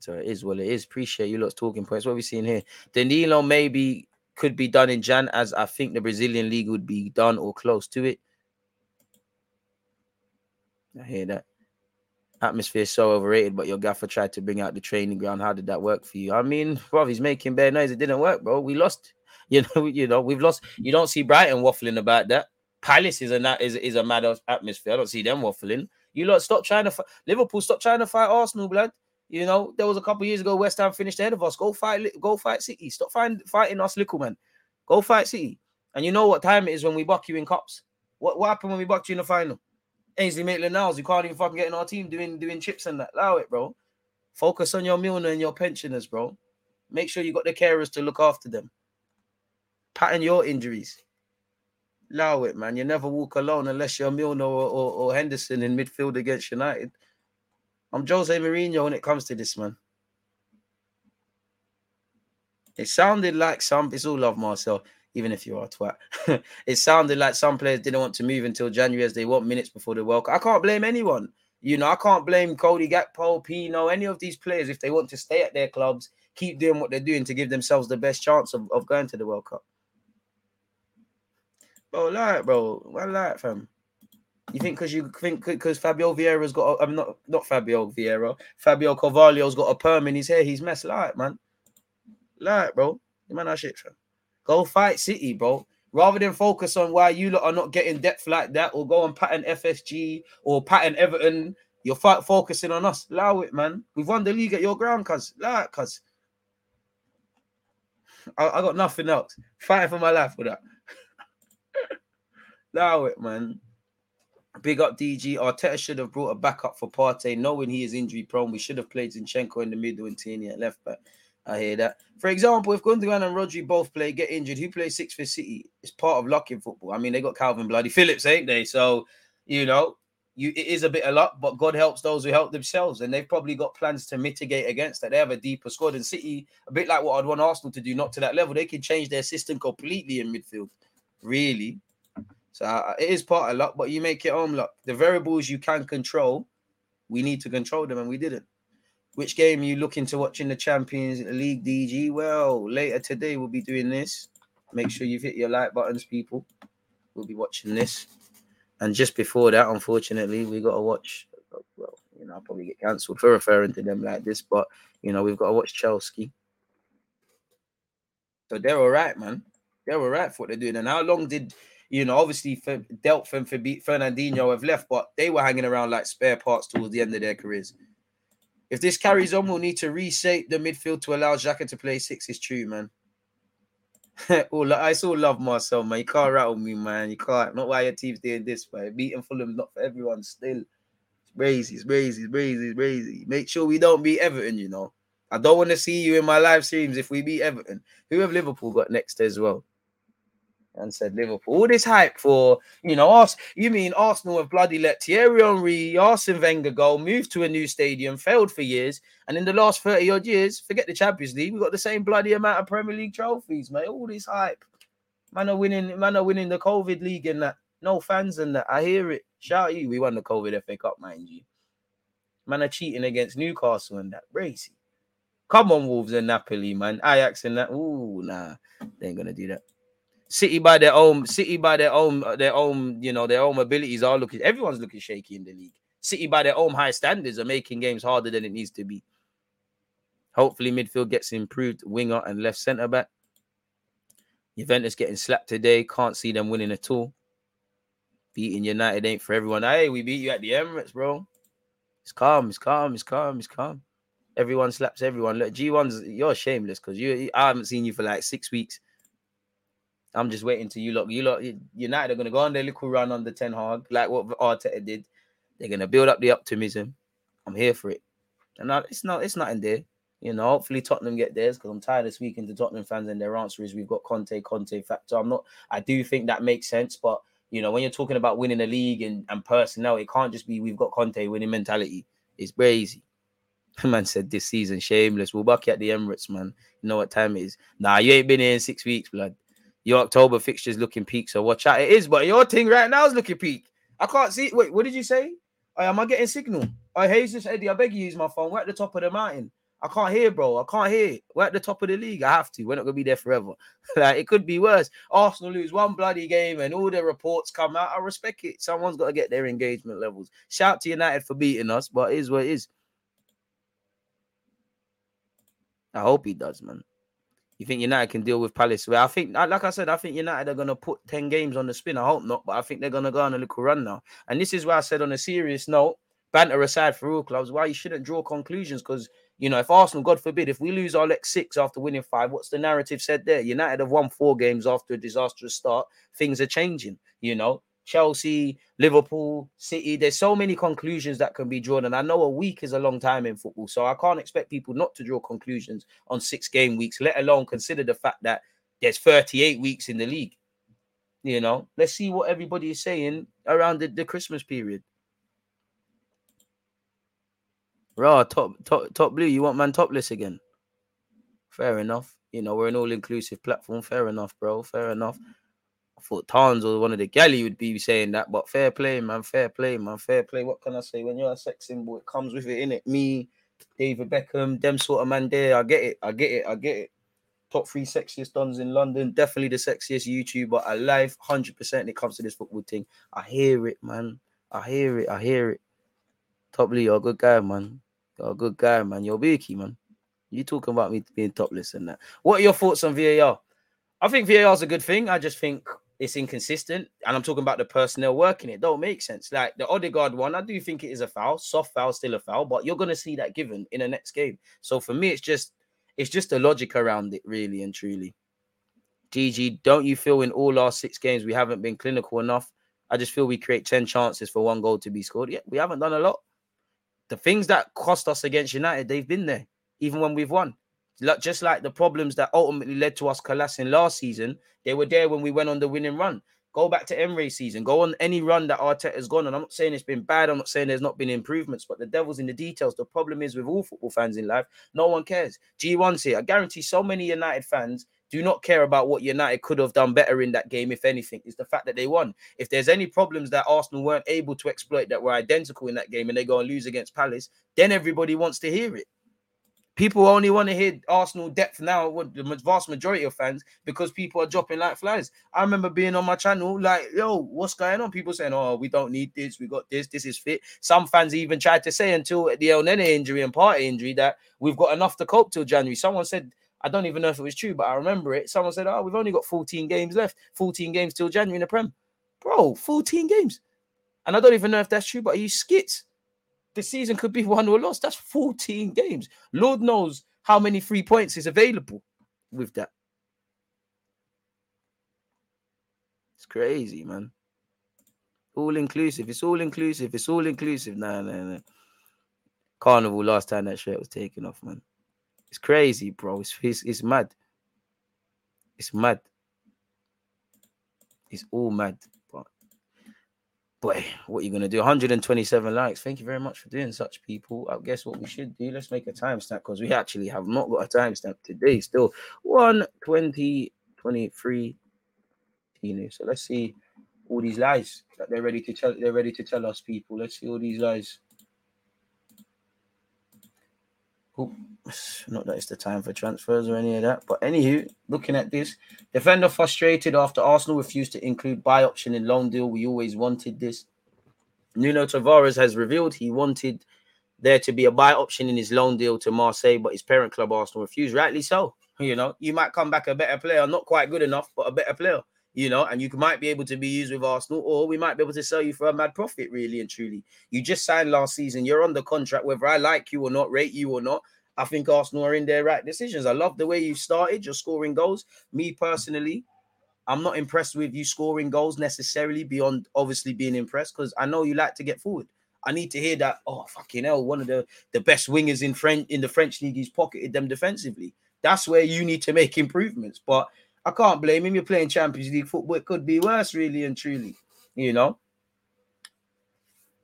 So it is what it is. Appreciate you lot's talking points. What are we seeing here? Danilo maybe could be done in Jan, as I think the Brazilian league would be done or close to it. I hear that. Atmosphere so overrated, but your gaffer tried to bring out the training ground. How did that work for you? I mean, bro, he's making bare noise. It didn't work, bro. We lost. [LAUGHS] You know, you know, we've lost. You don't see Brighton waffling about that. Palace is a is, is a mad atmosphere. I don't see them waffling. You lot stop trying to fight. Liverpool stop trying to fight Arsenal, blood. You know there was a couple years ago West Ham finished ahead of us. Go fight, go fight City. Stop find, fighting us, little man. Go fight City. And you know what time it is when we buck you in cups. What what happened when we bucked you in the final? Ainsley Maitland-Niles, you can't even fucking get in our team doing doing chips and that. Allow it, bro. Focus on your Milner and your pensioners, bro. Make sure you got the carers to look after them. Pattern your injuries. Allow it, man. You never walk alone unless you're Milner or, or, or Henderson in midfield against United. I'm Jose Mourinho when it comes to this, man. It sounded like some. It's all love, Marcel. Even if you're a twat, [LAUGHS] it sounded like some players didn't want to move until January as they want minutes before the World Cup. I can't blame anyone. You know, I can't blame Cody Gakpo, Pino, any of these players if they want to stay at their clubs, keep doing what they're doing to give themselves the best chance of, of going to the World Cup. Bro, like, bro, I like, fam. You think because you think because Fabio Vieira's got, a, I'm not not Fabio Vieira, Fabio Carvalho's got a perm in his hair, he's messed like, man. Like, bro, you man, that shit, fam. Go fight City, bro. Rather than focus on why you lot are not getting depth like that, or go and pattern FSG or pattern Everton, you're fight focusing on us. Allow it, man. We've won the league at your ground, cuz. Like, cuz. I, I got nothing else. Fighting for my life with that. Allow it, man. Big up DG. Arteta should have brought a backup for Partey, knowing he is injury prone. We should have played Zinchenko in the middle and Tierney at left back. I hear that. For example, if Gundogan and Rodri both play, get injured, who plays six for City? It's part of luck in football. I mean, they got Calvin Bloody Phillips, ain't they? So, you know, you it is a bit of luck, but God helps those who help themselves, and they've probably got plans to mitigate against that. They have a deeper squad, and City, a bit like what I'd want Arsenal to do, not to that level. They can change their system completely in midfield, really. So it is part of luck, but you make your own luck. The variables you can control, we need to control them, and we didn't. Which game you looking to watch in the Champions League DG? Well, later today we'll be doing this. Make sure you've hit your like buttons, people. We'll be watching this. And just before that, unfortunately, we got to watch. Well, you know, I'll probably get cancelled for referring to them like this, but you know, we've got to watch Chelsea. So they're all right, man. They're all right for what they're doing. And how long did you know, obviously Delph and Fernandinho have left, but they were hanging around like spare parts towards the end of their careers. If this carries on, we'll need to reshape the midfield to allow Xhaka to play six. Is true, man. oh, I still love Marcel, man. You can't rattle me, man. You can't. Not why your team's doing this, but beating Fulham not for everyone. Still, Crazy, it's crazy, it's crazy, crazy. Make sure we don't beat Everton, you know. I don't want to see you in my live streams if we beat Everton. Who have Liverpool got next as well? And said Liverpool. All this hype for, you know, us. You mean Arsenal have bloody let Thierry Henry, Arsene Wenger go, move to a new stadium, failed for years, and in the last 30 odd years, forget the Champions League, we got the same bloody amount of Premier League trophies, mate. All this hype. Man are winning, man are winning the COVID league and that. No fans and that. I hear it. Shout you. We won the COVID FA Cup, mind you. Man are cheating against Newcastle and that. Bracy. Come on, Wolves and Napoli, man. Ajax and that. Ooh, nah. They ain't gonna do that. City by their own, City by their own, uh, their own, you know, their own abilities are looking. Everyone's looking shaky in the league. City by their own high standards are making games harder than it needs to be. Hopefully, midfield gets improved. Winger and left centre back. Juventus getting slapped today. Can't see them winning at all. Beating United ain't for everyone. Hey, we beat you at the Emirates, bro. It's calm. It's calm. It's calm. It's calm. Everyone slaps everyone. Look, G1's you're shameless because you I haven't seen you for like six weeks. I'm just waiting to you lot. You lot United are gonna go on their little run the Ten Hag, like what Arteta did. They're gonna build up the optimism. I'm here for it. And it's not it's not in there. You know, hopefully Tottenham get theirs because I'm tired of speaking to Tottenham fans and their answer is we've got Conte, Conte factor. I'm not I do think that makes sense, but you know, when you're talking about winning a league and, and personnel, it can't just be we've got Conte winning mentality. It's crazy. [LAUGHS] Man said this season, shameless. We'll back you at the Emirates, man. You know what time it is. Nah, you ain't been here in six weeks, blood. Your October fixtures looking peak, so watch out. It is, but your thing right now is looking peak. I can't see. Wait, what did you say? Oh, am I getting signal? Oh, Jesus Eddie, I beg you, use my phone. We're at the top of the mountain. I can't hear, bro. I can't hear. We're at the top of the league. I have to. We're not gonna be there forever. [LAUGHS] like it could be worse. Arsenal lose one bloody game and all the reports come out. I respect it. Someone's got to get their engagement levels. Shout to United for beating us, but it is what it is. I hope he does, man. You think United can deal with Palace? Well, I think, like I said, I think United are going to put 10 games on the spin. I hope not, but I think they're going to go on a little run now. And this is why I said, on a serious note, banter aside for all clubs, why you shouldn't draw conclusions because, you know, if Arsenal, God forbid, if we lose our next six after winning five, what's the narrative said there? United have won four games after a disastrous start. Things are changing, you know. Chelsea, Liverpool, City. There's so many conclusions that can be drawn. And I know a week is a long time in football. So I can't expect people not to draw conclusions on six game weeks, let alone consider the fact that there's 38 weeks in the league. You know, let's see what everybody is saying around the, the Christmas period. Raw, top, top, top blue. You want man topless again? Fair enough. You know, we're an all inclusive platform. Fair enough, bro. Fair enough. I thought Towns or one of the galley would be saying that, but fair play, man, fair play, man, fair play. What can I say? When you're a sex symbol, it comes with it, in it. Me, David Beckham, them sort of man there. I get it, I get it, I get it. Top three sexiest dons in London, definitely the sexiest YouTuber alive, hundred percent. It comes to this football thing. I hear it, man. I hear it. I hear it. Top Lee, you're a good guy, man. You're a good guy, man. You're beaky, man. You talking about me being topless and that? What are your thoughts on VAR? I think VAR is a good thing. I just think it's inconsistent. And I'm talking about the personnel working it. Don't make sense. Like the Odegaard one, I do think it is a foul. Soft foul, still a foul, but you're gonna see that given in the next game. So for me, it's just it's just the logic around it, really and truly. GG, don't you feel in all our six games we haven't been clinical enough? I just feel we create 10 chances for one goal to be scored. Yeah, we haven't done a lot. The things that cost us against United, they've been there, even when we've won just like the problems that ultimately led to us collapsing last season, they were there when we went on the winning run. Go back to Emery season. Go on any run that Arteta's gone on. I'm not saying it's been bad. I'm not saying there's not been improvements, but the devil's in the details. The problem is with all football fans in life, no one cares. G1's here. I guarantee so many United fans do not care about what United could have done better in that game, if anything. It's the fact that they won. If there's any problems that Arsenal weren't able to exploit that were identical in that game and they go and lose against Palace, then everybody wants to hear it. People only want to hear Arsenal depth now, the vast majority of fans, because people are dropping like flies. I remember being on my channel, like, yo, what's going on? People saying, oh, we don't need this, we got this, this is fit. Some fans even tried to say until the Elneny injury and Partey injury that we've got enough to cope till January. Someone said, I don't even know if it was true, but I remember it. Someone said, oh, we've only got 14 games left, 14 games till January in the Prem. Bro, 14 games. And I don't even know if that's true, but are you skits? The season could be [LAUGHS] won or lost. That's 14 games. Lord knows how many free points is available with that. It's crazy, man. All inclusive. It's all inclusive. It's all inclusive. No, no, no. Carnival last time that shirt was taken off, man. It's crazy, bro. It's it's, it's mad. It's mad. It's all mad. Boy, what are you gonna do? 127 likes. Thank you very much for doing such, people. I guess what we should do, let's make a timestamp because we actually have not got a timestamp today. Still 120, 23. You know, so let's see all these lies that they're ready to tell. They're ready to tell us, people. Let's see all these lies. Oop, Not that it's the time for transfers or any of that. But anywho, looking at this, defender frustrated after Arsenal refused to include buy option in loan deal. We always wanted this. Nuno Tavares has revealed he wanted there to be a buy option in his loan deal to Marseille, but his parent club Arsenal refused. Rightly so. [LAUGHS] You know, you might come back a better player, not quite good enough, but a better player. You know, and you might be able to be used with Arsenal, or we might be able to sell you for a mad profit, really and truly. You just signed last season. You're on the contract, whether I like you or not, rate you or not. I think Arsenal are in their right decisions. I love the way you started. You're scoring goals. Me personally, I'm not impressed with you scoring goals necessarily beyond obviously being impressed because I know you like to get forward. I need to hear that. Oh fucking hell! One of the the best wingers in French in the French league. He's pocketed them defensively. That's where you need to make improvements. But I can't blame him. You're playing Champions League football. It could be worse, really and truly. You know.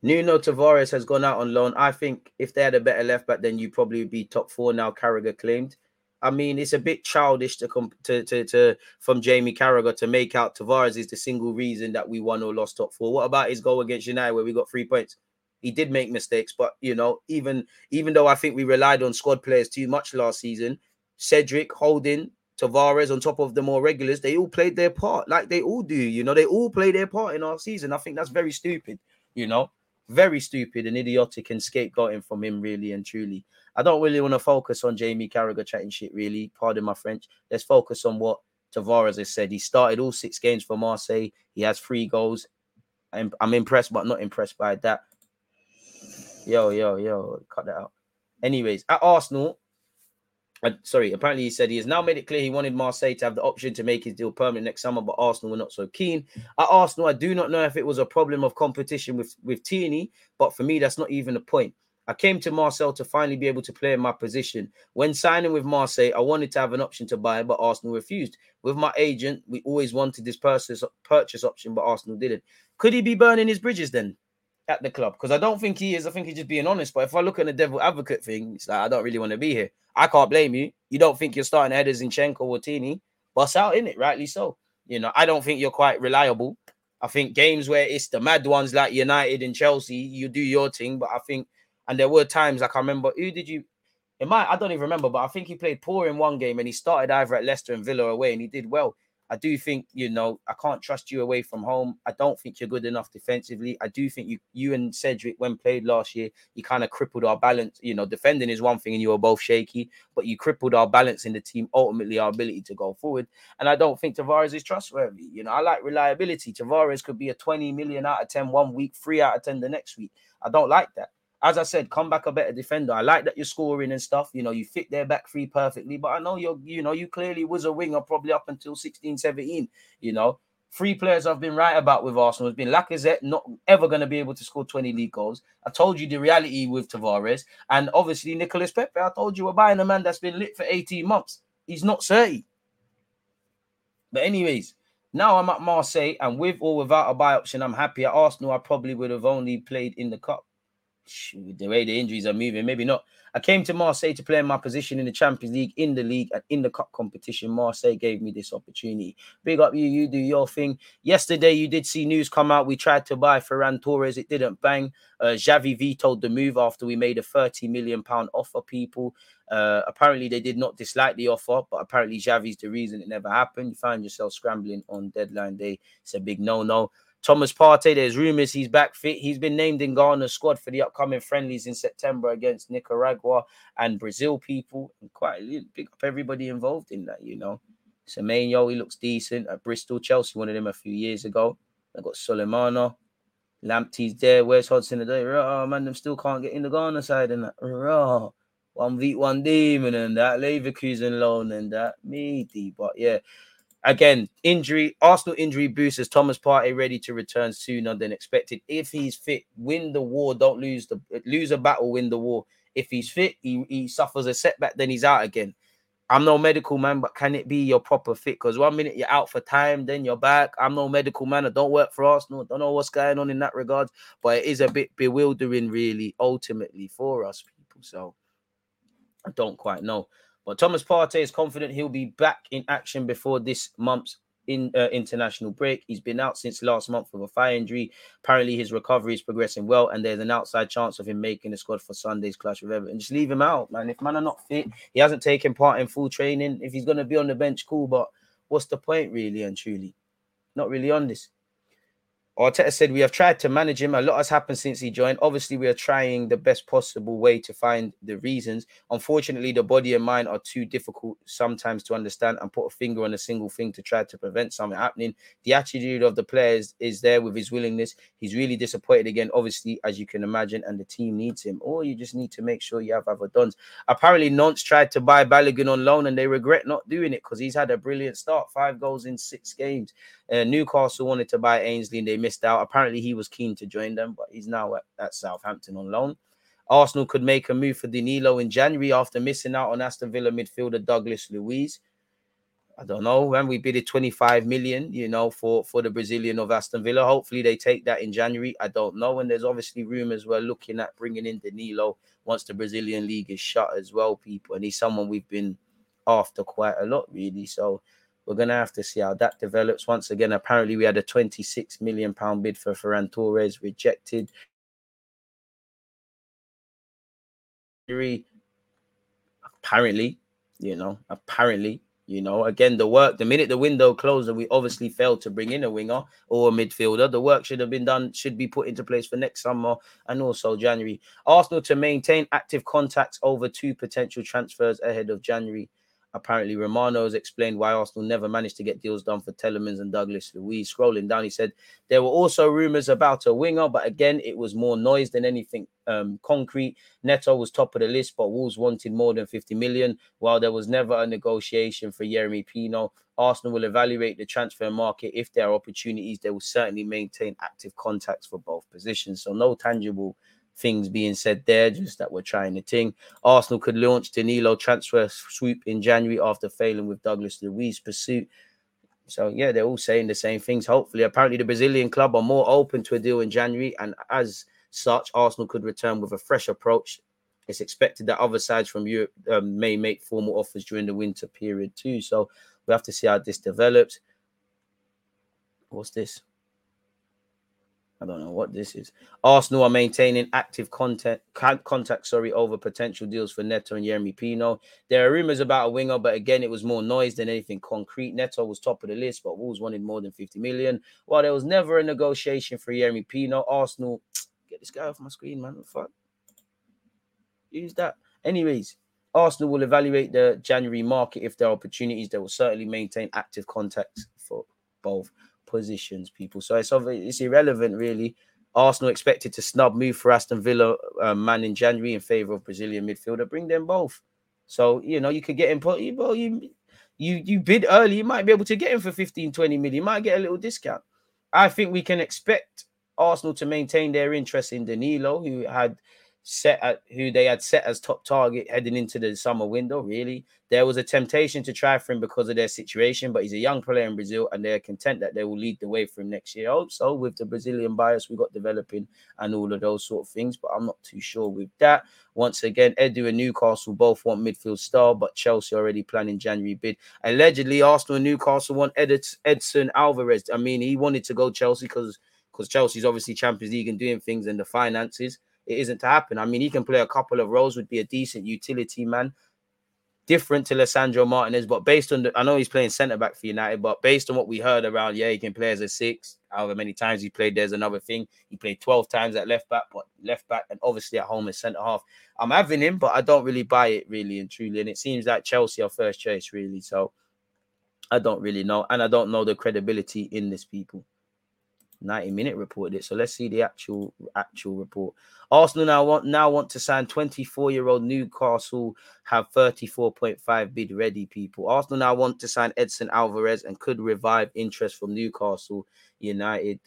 Nuno Tavares has gone out on loan. I think if they had a better left back, then you probably would be top four now. Carragher claimed. I mean, it's a bit childish to come to, to to from Jamie Carragher to make out Tavares is the single reason that we won or lost top four. What about his goal against United where we got three points? He did make mistakes, but you know, even even though I think we relied on squad players too much last season, Cedric, Holding, Tavares, on top of the more regulars, they all played their part, like they all do. You know, they all play their part in our season. I think that's very stupid. You know, very stupid and idiotic and scapegoating from him, really and truly. I don't really want to focus on Jamie Carragher chatting shit, really. Pardon my French. Let's focus on what Tavares has said. He started all six games for Marseille. He has three goals. I'm, I'm impressed, but not impressed by that. Yo, yo, yo, cut that out. Anyways, at Arsenal, uh, sorry, apparently he said he has now made it clear he wanted Marseille to have the option to make his deal permanent next summer, but Arsenal were not so keen. At Arsenal, I do not know if it was a problem of competition with, with Tierney, but for me, that's not even a point. I came to Marseille to finally be able to play in my position. When signing with Marseille, I wanted to have an option to buy, but Arsenal refused. With my agent, we always wanted this purchase, purchase option, but Arsenal didn't. Could he be burning his bridges then? at the club because I don't think he is. I think he's just being honest. But if I look at the devil advocate thing, it's like I don't really want to be here. I can't blame you. You don't think you're starting ahead of Zinchenko or Tierney. Bust out in it, rightly so. You know, I don't think you're quite reliable. I think games where it's the mad ones like United and Chelsea, you do your thing. But I think, and there were times like I remember, who did you? It might I don't even remember, but I think he played poor in one game and he started either at Leicester and Villa away and he did well. I do think you know I can't trust you away from home. I don't think you're good enough defensively. I do think you you and Cedric when played last year, you kind of crippled our balance. You know, defending is one thing and you were both shaky, but you crippled our balance in the team. Ultimately, our ability to go forward. And I don't think Tavares is trustworthy. You know, I like reliability. Tavares could be a 20 million out of 10 one week, three out of 10 the next week. I don't like that as I said, come back a better defender. I like that you're scoring and stuff. You know, you fit their back three perfectly, but I know you're, you know, you clearly was a winger probably up until 16, 17. You know, three players I've been right about with Arsenal has been Lacazette, not ever going to be able to score 20 league goals. I told you the reality with Tavares, and obviously Nicolas Pepe. I told you we're buying a man that's been lit for 18 months. He's not 30. But, anyways, now I'm at Marseille, and with or without a buy option, I'm happy. At Arsenal, I probably would have only played in the cup the way the injuries are moving, maybe not. I came to Marseille to play in my position in the Champions League, in the league, and in the cup competition. Marseille gave me this opportunity. Big up you, you do your thing. Yesterday, you did see news come out. We tried to buy Ferran Torres, it didn't bang. Uh, Xavi vetoed the move after we made a 30 million pound offer. People, uh, apparently, they did not dislike the offer, but apparently, Xavi's the reason it never happened. You find yourself scrambling on deadline day. It's a big no no. Thomas Partey, there's rumors he's back fit. He's been named in Ghana's squad for the upcoming friendlies in September against Nicaragua and Brazil people. And quite big up everybody involved in that, you know. Semenyo, he looks decent at Bristol. Chelsea wanted him a few years ago. They got Sulemana. Lamptey's there. Where's Hudson-Odoi? Oh man, them still can't get in the Ghana side and that. Raw. One v one demon and that Leverkusen loan and that meaty. But yeah, again, injury, Arsenal injury boost as Thomas Partey ready to return sooner than expected. If he's fit, win the war. Don't lose the lose a battle, win the war. If he's fit, he, he suffers a setback, then he's out again. I'm no medical man, but can it be your proper fit? Because one minute you're out for time, then you're back. I'm no medical man. I don't work for Arsenal. Don't know what's going on in that regard, but it is a bit bewildering, really, ultimately for us people. So I don't quite know. But Thomas Partey is confident he'll be back in action before this month's in uh, international break. He's been out since last month with a thigh injury. Apparently, his recovery is progressing well, and there's an outside chance of him making the squad for Sunday's clash with Everton. Just leave him out, man. If man are not fit, he hasn't taken part in full training. If he's going to be on the bench, cool. But what's the point, really and truly? Not really on this. Arteta said we have tried to manage him. A lot has happened since he joined. Obviously, we are trying the best possible way to find the reasons. Unfortunately, the body and mind are too difficult sometimes to understand and put a finger on a single thing to try to prevent something happening. The attitude of the players is there with his willingness. He's really disappointed again, obviously, as you can imagine, and the team needs him. Or you just need to make sure you have other dons. Apparently, Nantes tried to buy Balogun on loan and they regret not doing it because he's had a brilliant start, five goals in six games. Uh, Newcastle wanted to buy Ainsley and they missed out. Apparently, he was keen to join them, but he's now at, at Southampton on loan. Arsenal could make a move for Danilo in January after missing out on Aston Villa midfielder Douglas Luiz. I don't know when we bid it 25 million, you know, for for the Brazilian of Aston Villa. Hopefully they take that in January. I don't know. And there's obviously rumors we're looking at bringing in Danilo once the Brazilian league is shut as well, people. And he's someone we've been after quite a lot, really. So we're going to have to see how that develops. Once again, apparently we had a 26 million pound bid for Ferran Torres rejected. Apparently, you know, apparently, you know, again, the work, the minute the window closed and we obviously failed to bring in a winger or a midfielder, the work should have been done, should be put into place for next summer and also January. Arsenal to maintain active contacts over two potential transfers ahead of January. Apparently, Romano has explained why Arsenal never managed to get deals done for Tielemans and Douglas Luiz. Scrolling down, he said there were also rumours about a winger, but again, it was more noise than anything um, concrete. Neto was top of the list, but Wolves wanted more than 50 million. While there was never a negotiation for Jeremy Pino, Arsenal will evaluate the transfer market. If there are opportunities, they will certainly maintain active contacts for both positions. So, no tangible things being said there, just that we're trying the thing. Arsenal could launch Danilo transfer swoop in January after failing with Douglas Luiz pursuit. So yeah, they're all saying the same things. Hopefully, apparently the Brazilian club are more open to a deal in January, and as such, Arsenal could return with a fresh approach. It's expected that other sides from Europe um, may make formal offers during the winter period too. So we have to see how this develops. What's this? I don't know what this is. Arsenal are maintaining active contact, contact, sorry, over potential deals for Neto and Yeremy Pino. There are rumors about a winger, but again, it was more noise than anything concrete. Neto was top of the list, but Wolves wanted more than 50 million. While there was never a negotiation for Yeremy Pino, Arsenal [TSK] get this guy off my screen, man. Fuck. Use that. Anyways, Arsenal will evaluate the January market if there are opportunities. They will certainly maintain active contacts for both positions, people. So it's it's irrelevant, really. Arsenal expected to snub move for Aston Villa uh, man in January in favor of Brazilian midfielder. Bring them both. So you know you could get him. Well, you you you bid early, you might be able to get him for 15, 20 million. You might get a little discount. I think we can expect Arsenal to maintain their interest in Danilo, who had set at who they had set as top target heading into the summer window. Really, there was a temptation to try for him because of their situation, but he's a young player in Brazil, and they're content that they will lead the way for him next year. Also, with the Brazilian bias we got developing and all of those sort of things, but I'm not too sure with that. Once again, Edu and Newcastle both want midfield star, but Chelsea already planning January bid. Allegedly, Arsenal and Newcastle want Edson Alvarez. I mean, he wanted to go Chelsea because because Chelsea's obviously Champions League and doing things and the finances it isn't to happen. I mean, he can play a couple of roles, would be a decent utility man, different to Lisandro Martinez. But based on the, I know he's playing centre back for United, but based on what we heard around, yeah, he can play as a six. However many times he played, there's another thing. He played 12 times at left back, but left back, and obviously at home as centre half. I'm having him, but I don't really buy it really and truly. And it seems like Chelsea are first choice, really. So I don't really know. And I don't know the credibility in this people. 90 minute reported it. So let's see the actual actual report. Arsenal now want now want to sign 24 year old Newcastle have 34.5 bid ready. People Arsenal now want to sign Edson Alvarez and could revive interest from Newcastle United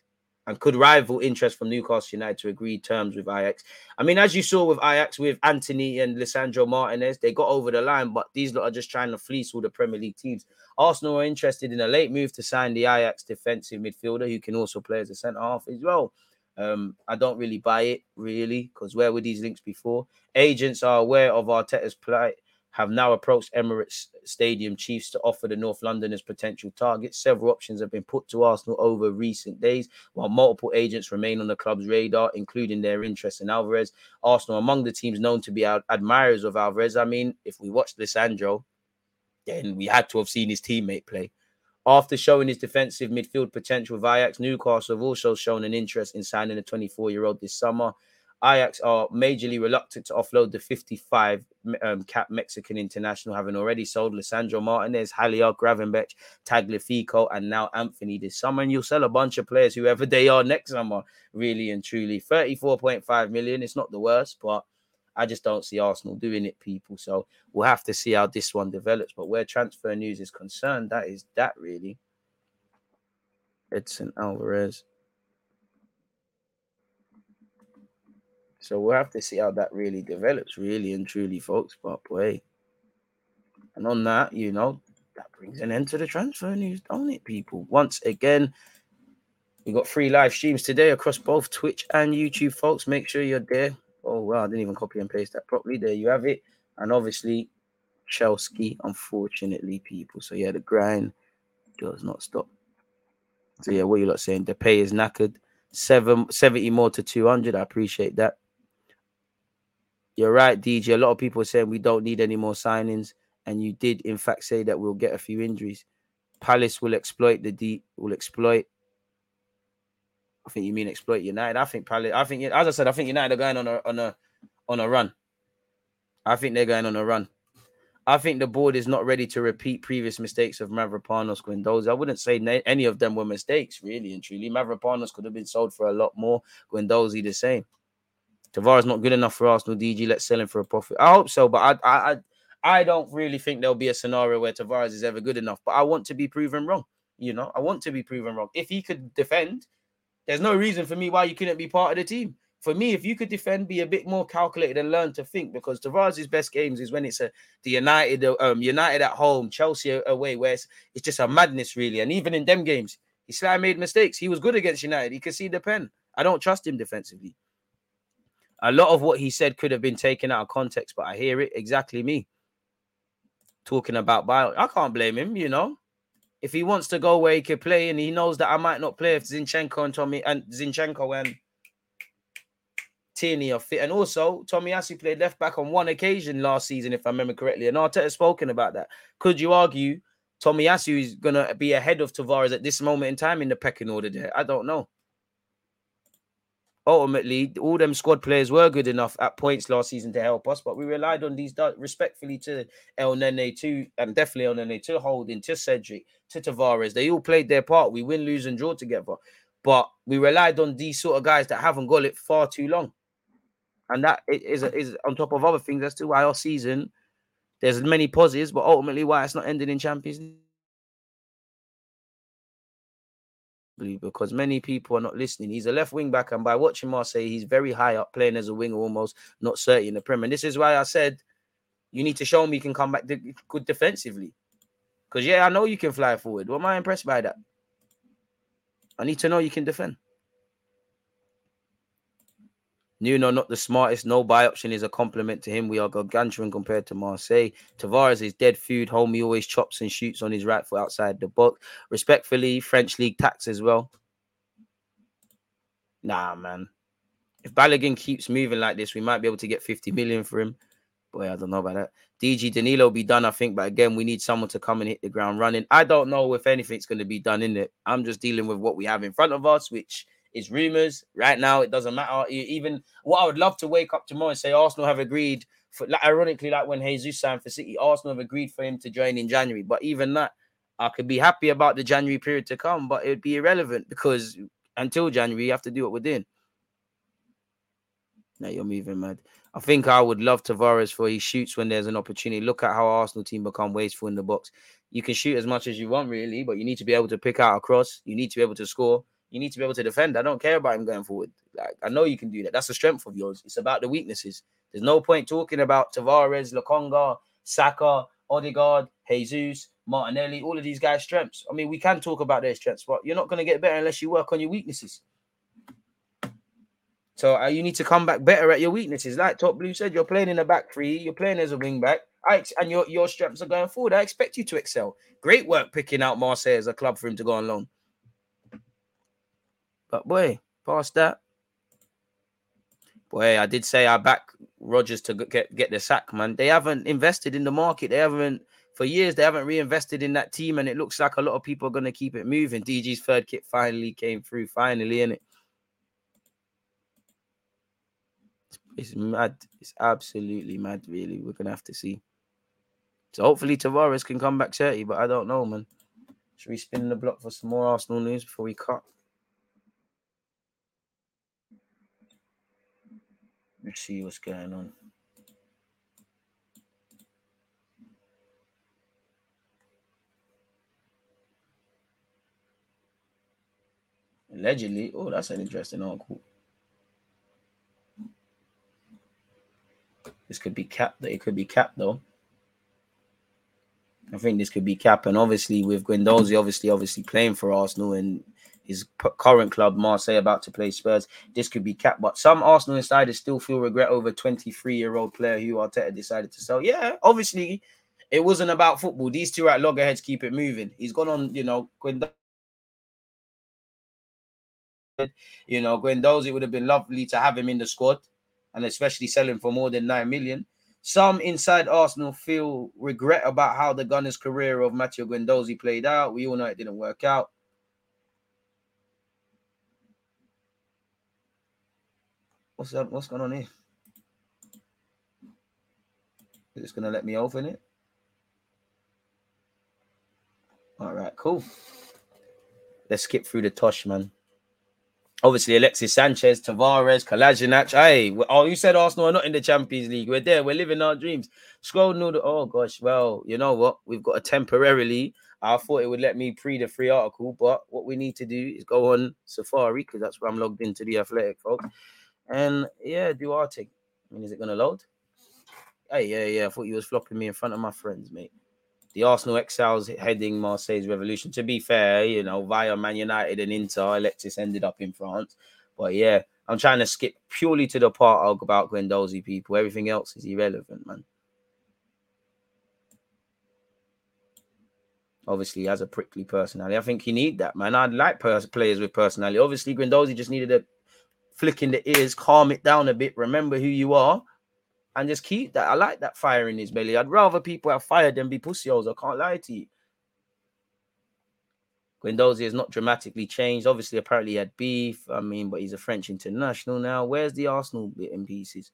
and could rival interest from Newcastle United to agree terms with Ajax. I mean, as you saw with Ajax with Antony and Lisandro Martinez, they got over the line, but these lot are just trying to fleece all the Premier League teams. Arsenal are interested in a late move to sign the Ajax defensive midfielder who can also play as a centre half as well. Um, I don't really buy it really because where were these links before? Agents are aware of Arteta's plight, have now approached Emirates Stadium chiefs to offer the North Londoners potential targets. Several options have been put to Arsenal over recent days, while multiple agents remain on the club's radar, including their interest in Alvarez. Arsenal among the teams known to be ad- admirers of Alvarez. I mean, if we watched Lisandro, then we had to have seen his teammate play. After showing his defensive midfield potential with Newcastle have also shown an interest in signing a 24 year old this summer. Ajax are majorly reluctant to offload the 55 um, cap Mexican international, having already sold Lisandro Martinez, Haller, Gravenberch, Tagliafico, and now Antony this summer. And you'll sell a bunch of players, whoever they are, next summer, really and truly. 34.5 million, it's not the worst, but I just don't see Arsenal doing it, people. So we'll have to see how this one develops. But where transfer news is concerned, that is that really. Edson Alvarez. So we'll have to see how that really develops, really and truly, folks. But boy, and on that, you know, that brings an end to the transfer news, don't it, people? Once again, we got three live streams today across both Twitch and YouTube, folks. Make sure you're there. Oh wow, I didn't even copy and paste that properly. There you have it. And obviously, Chelsea, unfortunately, people. So yeah, the grind does not stop. So yeah, what you lot saying? The pay is knackered. Seven, 70 more to 200. I appreciate that. You're right, DJ. A lot of people are saying we don't need any more signings, and you did, in fact, say that we'll get a few injuries. Palace will exploit the deep. Will exploit. I think you mean exploit United. I think Palace. I think, as I said, I think United are going on a on a on a run. I think they're going on a run. I think the board is not ready to repeat previous mistakes of Mavropanos, Guendouzi. I wouldn't say any of them were mistakes, really and truly. Mavropanos could have been sold for a lot more. Guendouzi the same. Tavares not good enough for Arsenal. DG, let's sell him for a profit. I hope so, but I, I, I, I don't really think there'll be a scenario where Tavares is ever good enough. But I want to be proven wrong. You know, I want to be proven wrong. If he could defend, there's no reason for me why you couldn't be part of the team. For me, if you could defend, be a bit more calculated and learn to think, because Tavares' best games is when it's a the United, um, United at home, Chelsea away, where it's, it's just a madness, really. And even in them games, he slightly made mistakes. He was good against United. He could see the pen. I don't trust him defensively. A lot of what he said could have been taken out of context, but I hear it exactly me talking about bio. I can't blame him, you know. If he wants to go where he could play and he knows that I might not play if Zinchenko and Tommy and Zinchenko and Tierney are fit. And also, Tomiyasu played left back on one occasion last season, if I remember correctly. And Arteta has spoken about that. Could you argue Tomiyasu is going to be ahead of Tavares at this moment in time in the pecking order there? I don't know ultimately all them squad players were good enough at points last season to help us, but we relied on these respectfully to Elneny too, and definitely Elneny to Holding, to Cedric, to Tavares. They all played their part. We win, lose, and draw together. But we relied on these sort of guys that haven't got it far too long. And that is, is on top of other things. That's to why our season there's many positives, but ultimately why it's not ending in Champions League. because many people are not listening. He's a left wing back, and by watching Marseille, he's very high up, playing as a winger, almost not certain in the Premier. And this is why I said you need to show me you can come back good defensively. Because yeah, I know you can fly forward. What am I impressed by that? I need to know you can defend. Nuno, not the smartest. No buy option is a compliment to him. We are gargantuan compared to Marseille. Tavares is dead food. Homie always chops and shoots on his right foot outside the box. Respectfully, French league tax as well. Nah, man. If Balogun keeps moving like this, we might be able to get 50 million for him. Boy, I don't know about that. DG Danilo be done, I think, but again, we need someone to come and hit the ground running. I don't know if anything's going to be done in it. I'm just dealing with what we have in front of us, which it's rumors right now. It doesn't matter. Even what I would love to wake up tomorrow and say Arsenal have agreed for, like, ironically, like when Jesus signed for City, Arsenal have agreed for him to join in January. But even that, I could be happy about the January period to come, but it would be irrelevant because until January, you have to do what we're doing. Now you're moving mad. I think I would love Tavares for he shoots when there's an opportunity. Look at how Arsenal team become wasteful in the box. You can shoot as much as you want, really, but you need to be able to pick out a cross. You need to be able to score. You need to be able to defend. I don't care about him going forward. Like I know you can do that. That's the strength of yours. It's about the weaknesses. There's no point talking about Tavares, Lokonga, Saka, Odegaard, Jesus, Martinelli, all of these guys' strengths. I mean, we can talk about their strengths, but you're not going to get better unless you work on your weaknesses. So uh, you need to come back better at your weaknesses. Like Top Blue said, you're playing in the back three, you're playing as a wing back, ex- and your your strengths are going forward. I expect you to excel. Great work picking out Marseille as a club for him to go on loan. But boy, past that, boy, I did say I back Rodgers to get get the sack, man. They haven't invested in the market. They haven't for years. They haven't reinvested in that team, and it looks like a lot of people are going to keep it moving. DG's third kit finally came through. Finally, in it. It's mad. It's absolutely mad. Really, we're gonna have to see. So hopefully Tavares can come back 30, but I don't know, man. Should we spin the block for some more Arsenal news before we cut? Let's see what's going on. Allegedly, oh, that's an interesting article. This could be capped. It could be capped though. I think this could be cap, and obviously with Guendouzi, obviously, obviously playing for Arsenal and his current club Marseille about to play Spurs, this could be cap. But some Arsenal insiders still feel regret over 23-year-old player who Arteta decided to sell. Yeah, obviously, it wasn't about football. These two at loggerheads keep it moving. He's gone on, you know, Guendouzi. You know, Guendouzi it would have been lovely to have him in the squad, and especially selling for more than nine million. Some inside Arsenal feel regret about how the Gunners' career of Matteo Guendouzi played out. We all know it didn't work out. What's up? What's going on here? Is this gonna let me open it? All right, cool. Let's skip through the tosh, man. Obviously, Alexis Sanchez, Tavares, Kolasinac. Hey, oh, you said Arsenal are not in the Champions League. We're there. We're living our dreams. Scroll no. The oh gosh. Well, you know what? We've got a temporarily. I thought it would let me pre the free article, but what we need to do is go on Safari because that's where I'm logged into the Athletic, folks. And yeah, thing. I mean, is it gonna load? Hey, yeah, yeah. I thought you was flopping me in front of my friends, mate. The Arsenal exiles heading Marseille's revolution. To be fair, you know, via Man United and Inter, Alexis ended up in France. But yeah, I'm trying to skip purely to the part about Guendouzi people. Everything else is irrelevant, man. Obviously, has a prickly personality. I think he need that, man. I'd like pers- players with personality. Obviously, Guendouzi just needed a flick in the ears, calm it down a bit. Remember who you are, and just keep that. I like that fire in his belly. I'd rather people have fire than be pussyos. I can't lie to you. Guendouzi has not dramatically changed. Obviously, apparently he had beef. I mean, but he's a French international now. Where's the Arsenal bit in pieces?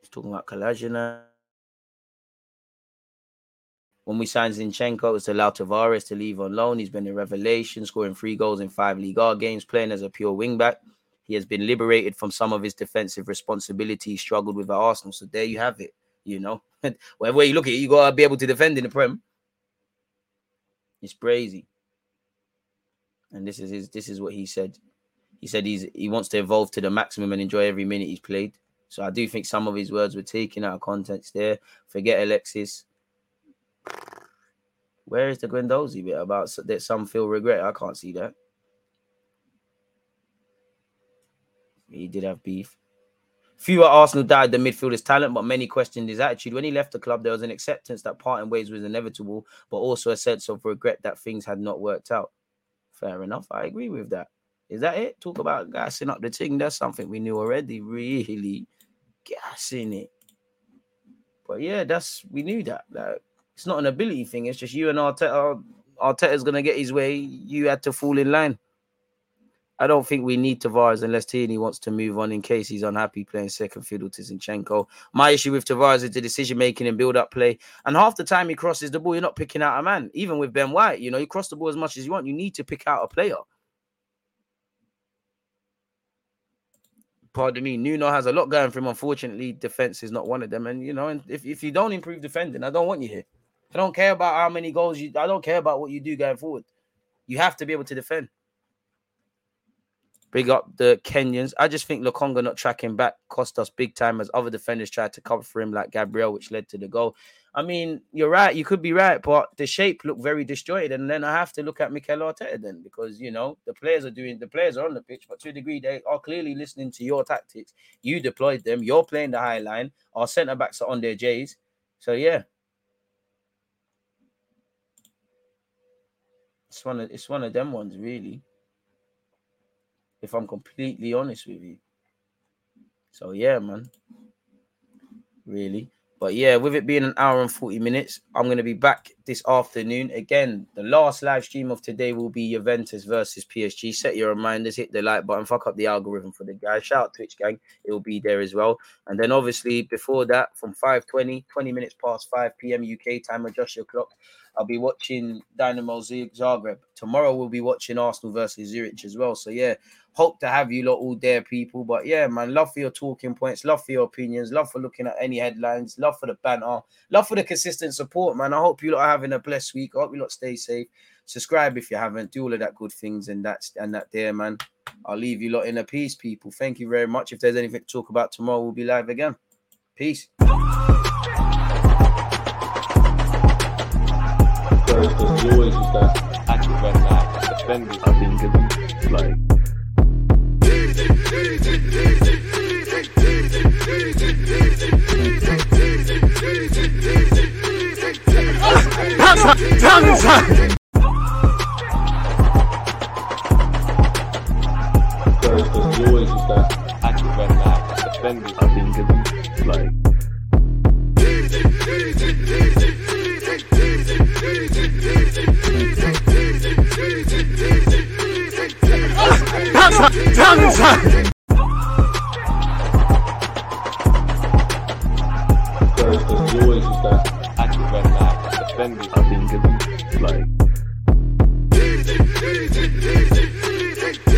He's talking about Kalajina. When we signed Zinchenko, it's allowed Tavares to leave on loan. He's been a revelation, scoring three goals in five League R games, playing as a pure wingback. He has been liberated from some of his defensive responsibility. He struggled with at Arsenal. So there you have it. You know, [LAUGHS] wherever you look at it, you gotta be able to defend in the Prem. It's crazy. And this is his, this is what he said. He said he's he wants to evolve to the maximum and enjoy every minute he's played. So I do think some of his words were taken out of context there. Forget Alexis. Where is the Guendouzi bit about that some feel regret? I can't see that. He did have beef. Few at Arsenal died the midfielder's talent, but many questioned his attitude. When he left the club, there was an acceptance that parting ways was inevitable, but also a sense of regret that things had not worked out. Fair enough. I agree with that. Is that it? Talk about gassing up the thing. That's something we knew already. Really gassing it. But yeah, that's we knew that. Like, it's not an ability thing. It's just you and Arteta. Arteta's gonna get his way. You had to fall in line. I don't think we need Tavares unless Tierney wants to move on in case he's unhappy playing second fiddle to Zinchenko. My issue with Tavares is the decision making and build up play. And half the time he crosses the ball, you're not picking out a man. Even with Ben White, you know, you cross the ball as much as you want. You need to pick out a player. Pardon me, Nuno has a lot going for him. Unfortunately, defense is not one of them. And you know, and if, if you don't improve defending, I don't want you here. I don't care about how many goals you I don't care about what you do going forward. You have to be able to defend. Big up the Kenyans. I just think Lokonga not tracking back cost us big time as other defenders tried to cover for him, like Gabriel, which led to the goal. I mean, you're right. You could be right, but the shape looked very disjointed. And then I have to look at Mikel Arteta then because, you know, the players are doing, the players are on the pitch, but to a degree, they are clearly listening to your tactics. You deployed them. You're playing the high line. Our centre backs are on their J's. So, yeah. It's one of, it's one of them ones, really if I'm completely honest with you. So yeah, man. Really. But yeah, with it being an hour and 40 minutes, I'm going to be back this afternoon. Again, the last live stream of today will be Juventus versus PSG. Set your reminders, hit the like button, fuck up the algorithm for the guys. Shout out Twitch gang, it will be there as well. And then obviously before that, from 5:20, 20 minutes past 5 p.m. UK time, adjust your clock. I'll be watching Dinamo Zagreb. Tomorrow we'll be watching Arsenal versus Zurich as well. So yeah, hope to have you lot all there, people. But yeah, man, love for your talking points, love for your opinions, love for looking at any headlines, love for the banter, love for the consistent support, man. I hope you lot are having a blessed week. I hope you lot stay safe. Subscribe if you haven't. Do all of that good things and that's and that there, man. I'll leave you lot in a peace, people. Thank you very much. If there's anything to talk about tomorrow, we'll be live again. Peace. First, there's always that active red I think, is like there's always just that active red I think, is like First, there's always just that active red flag. Defenders, I think, is like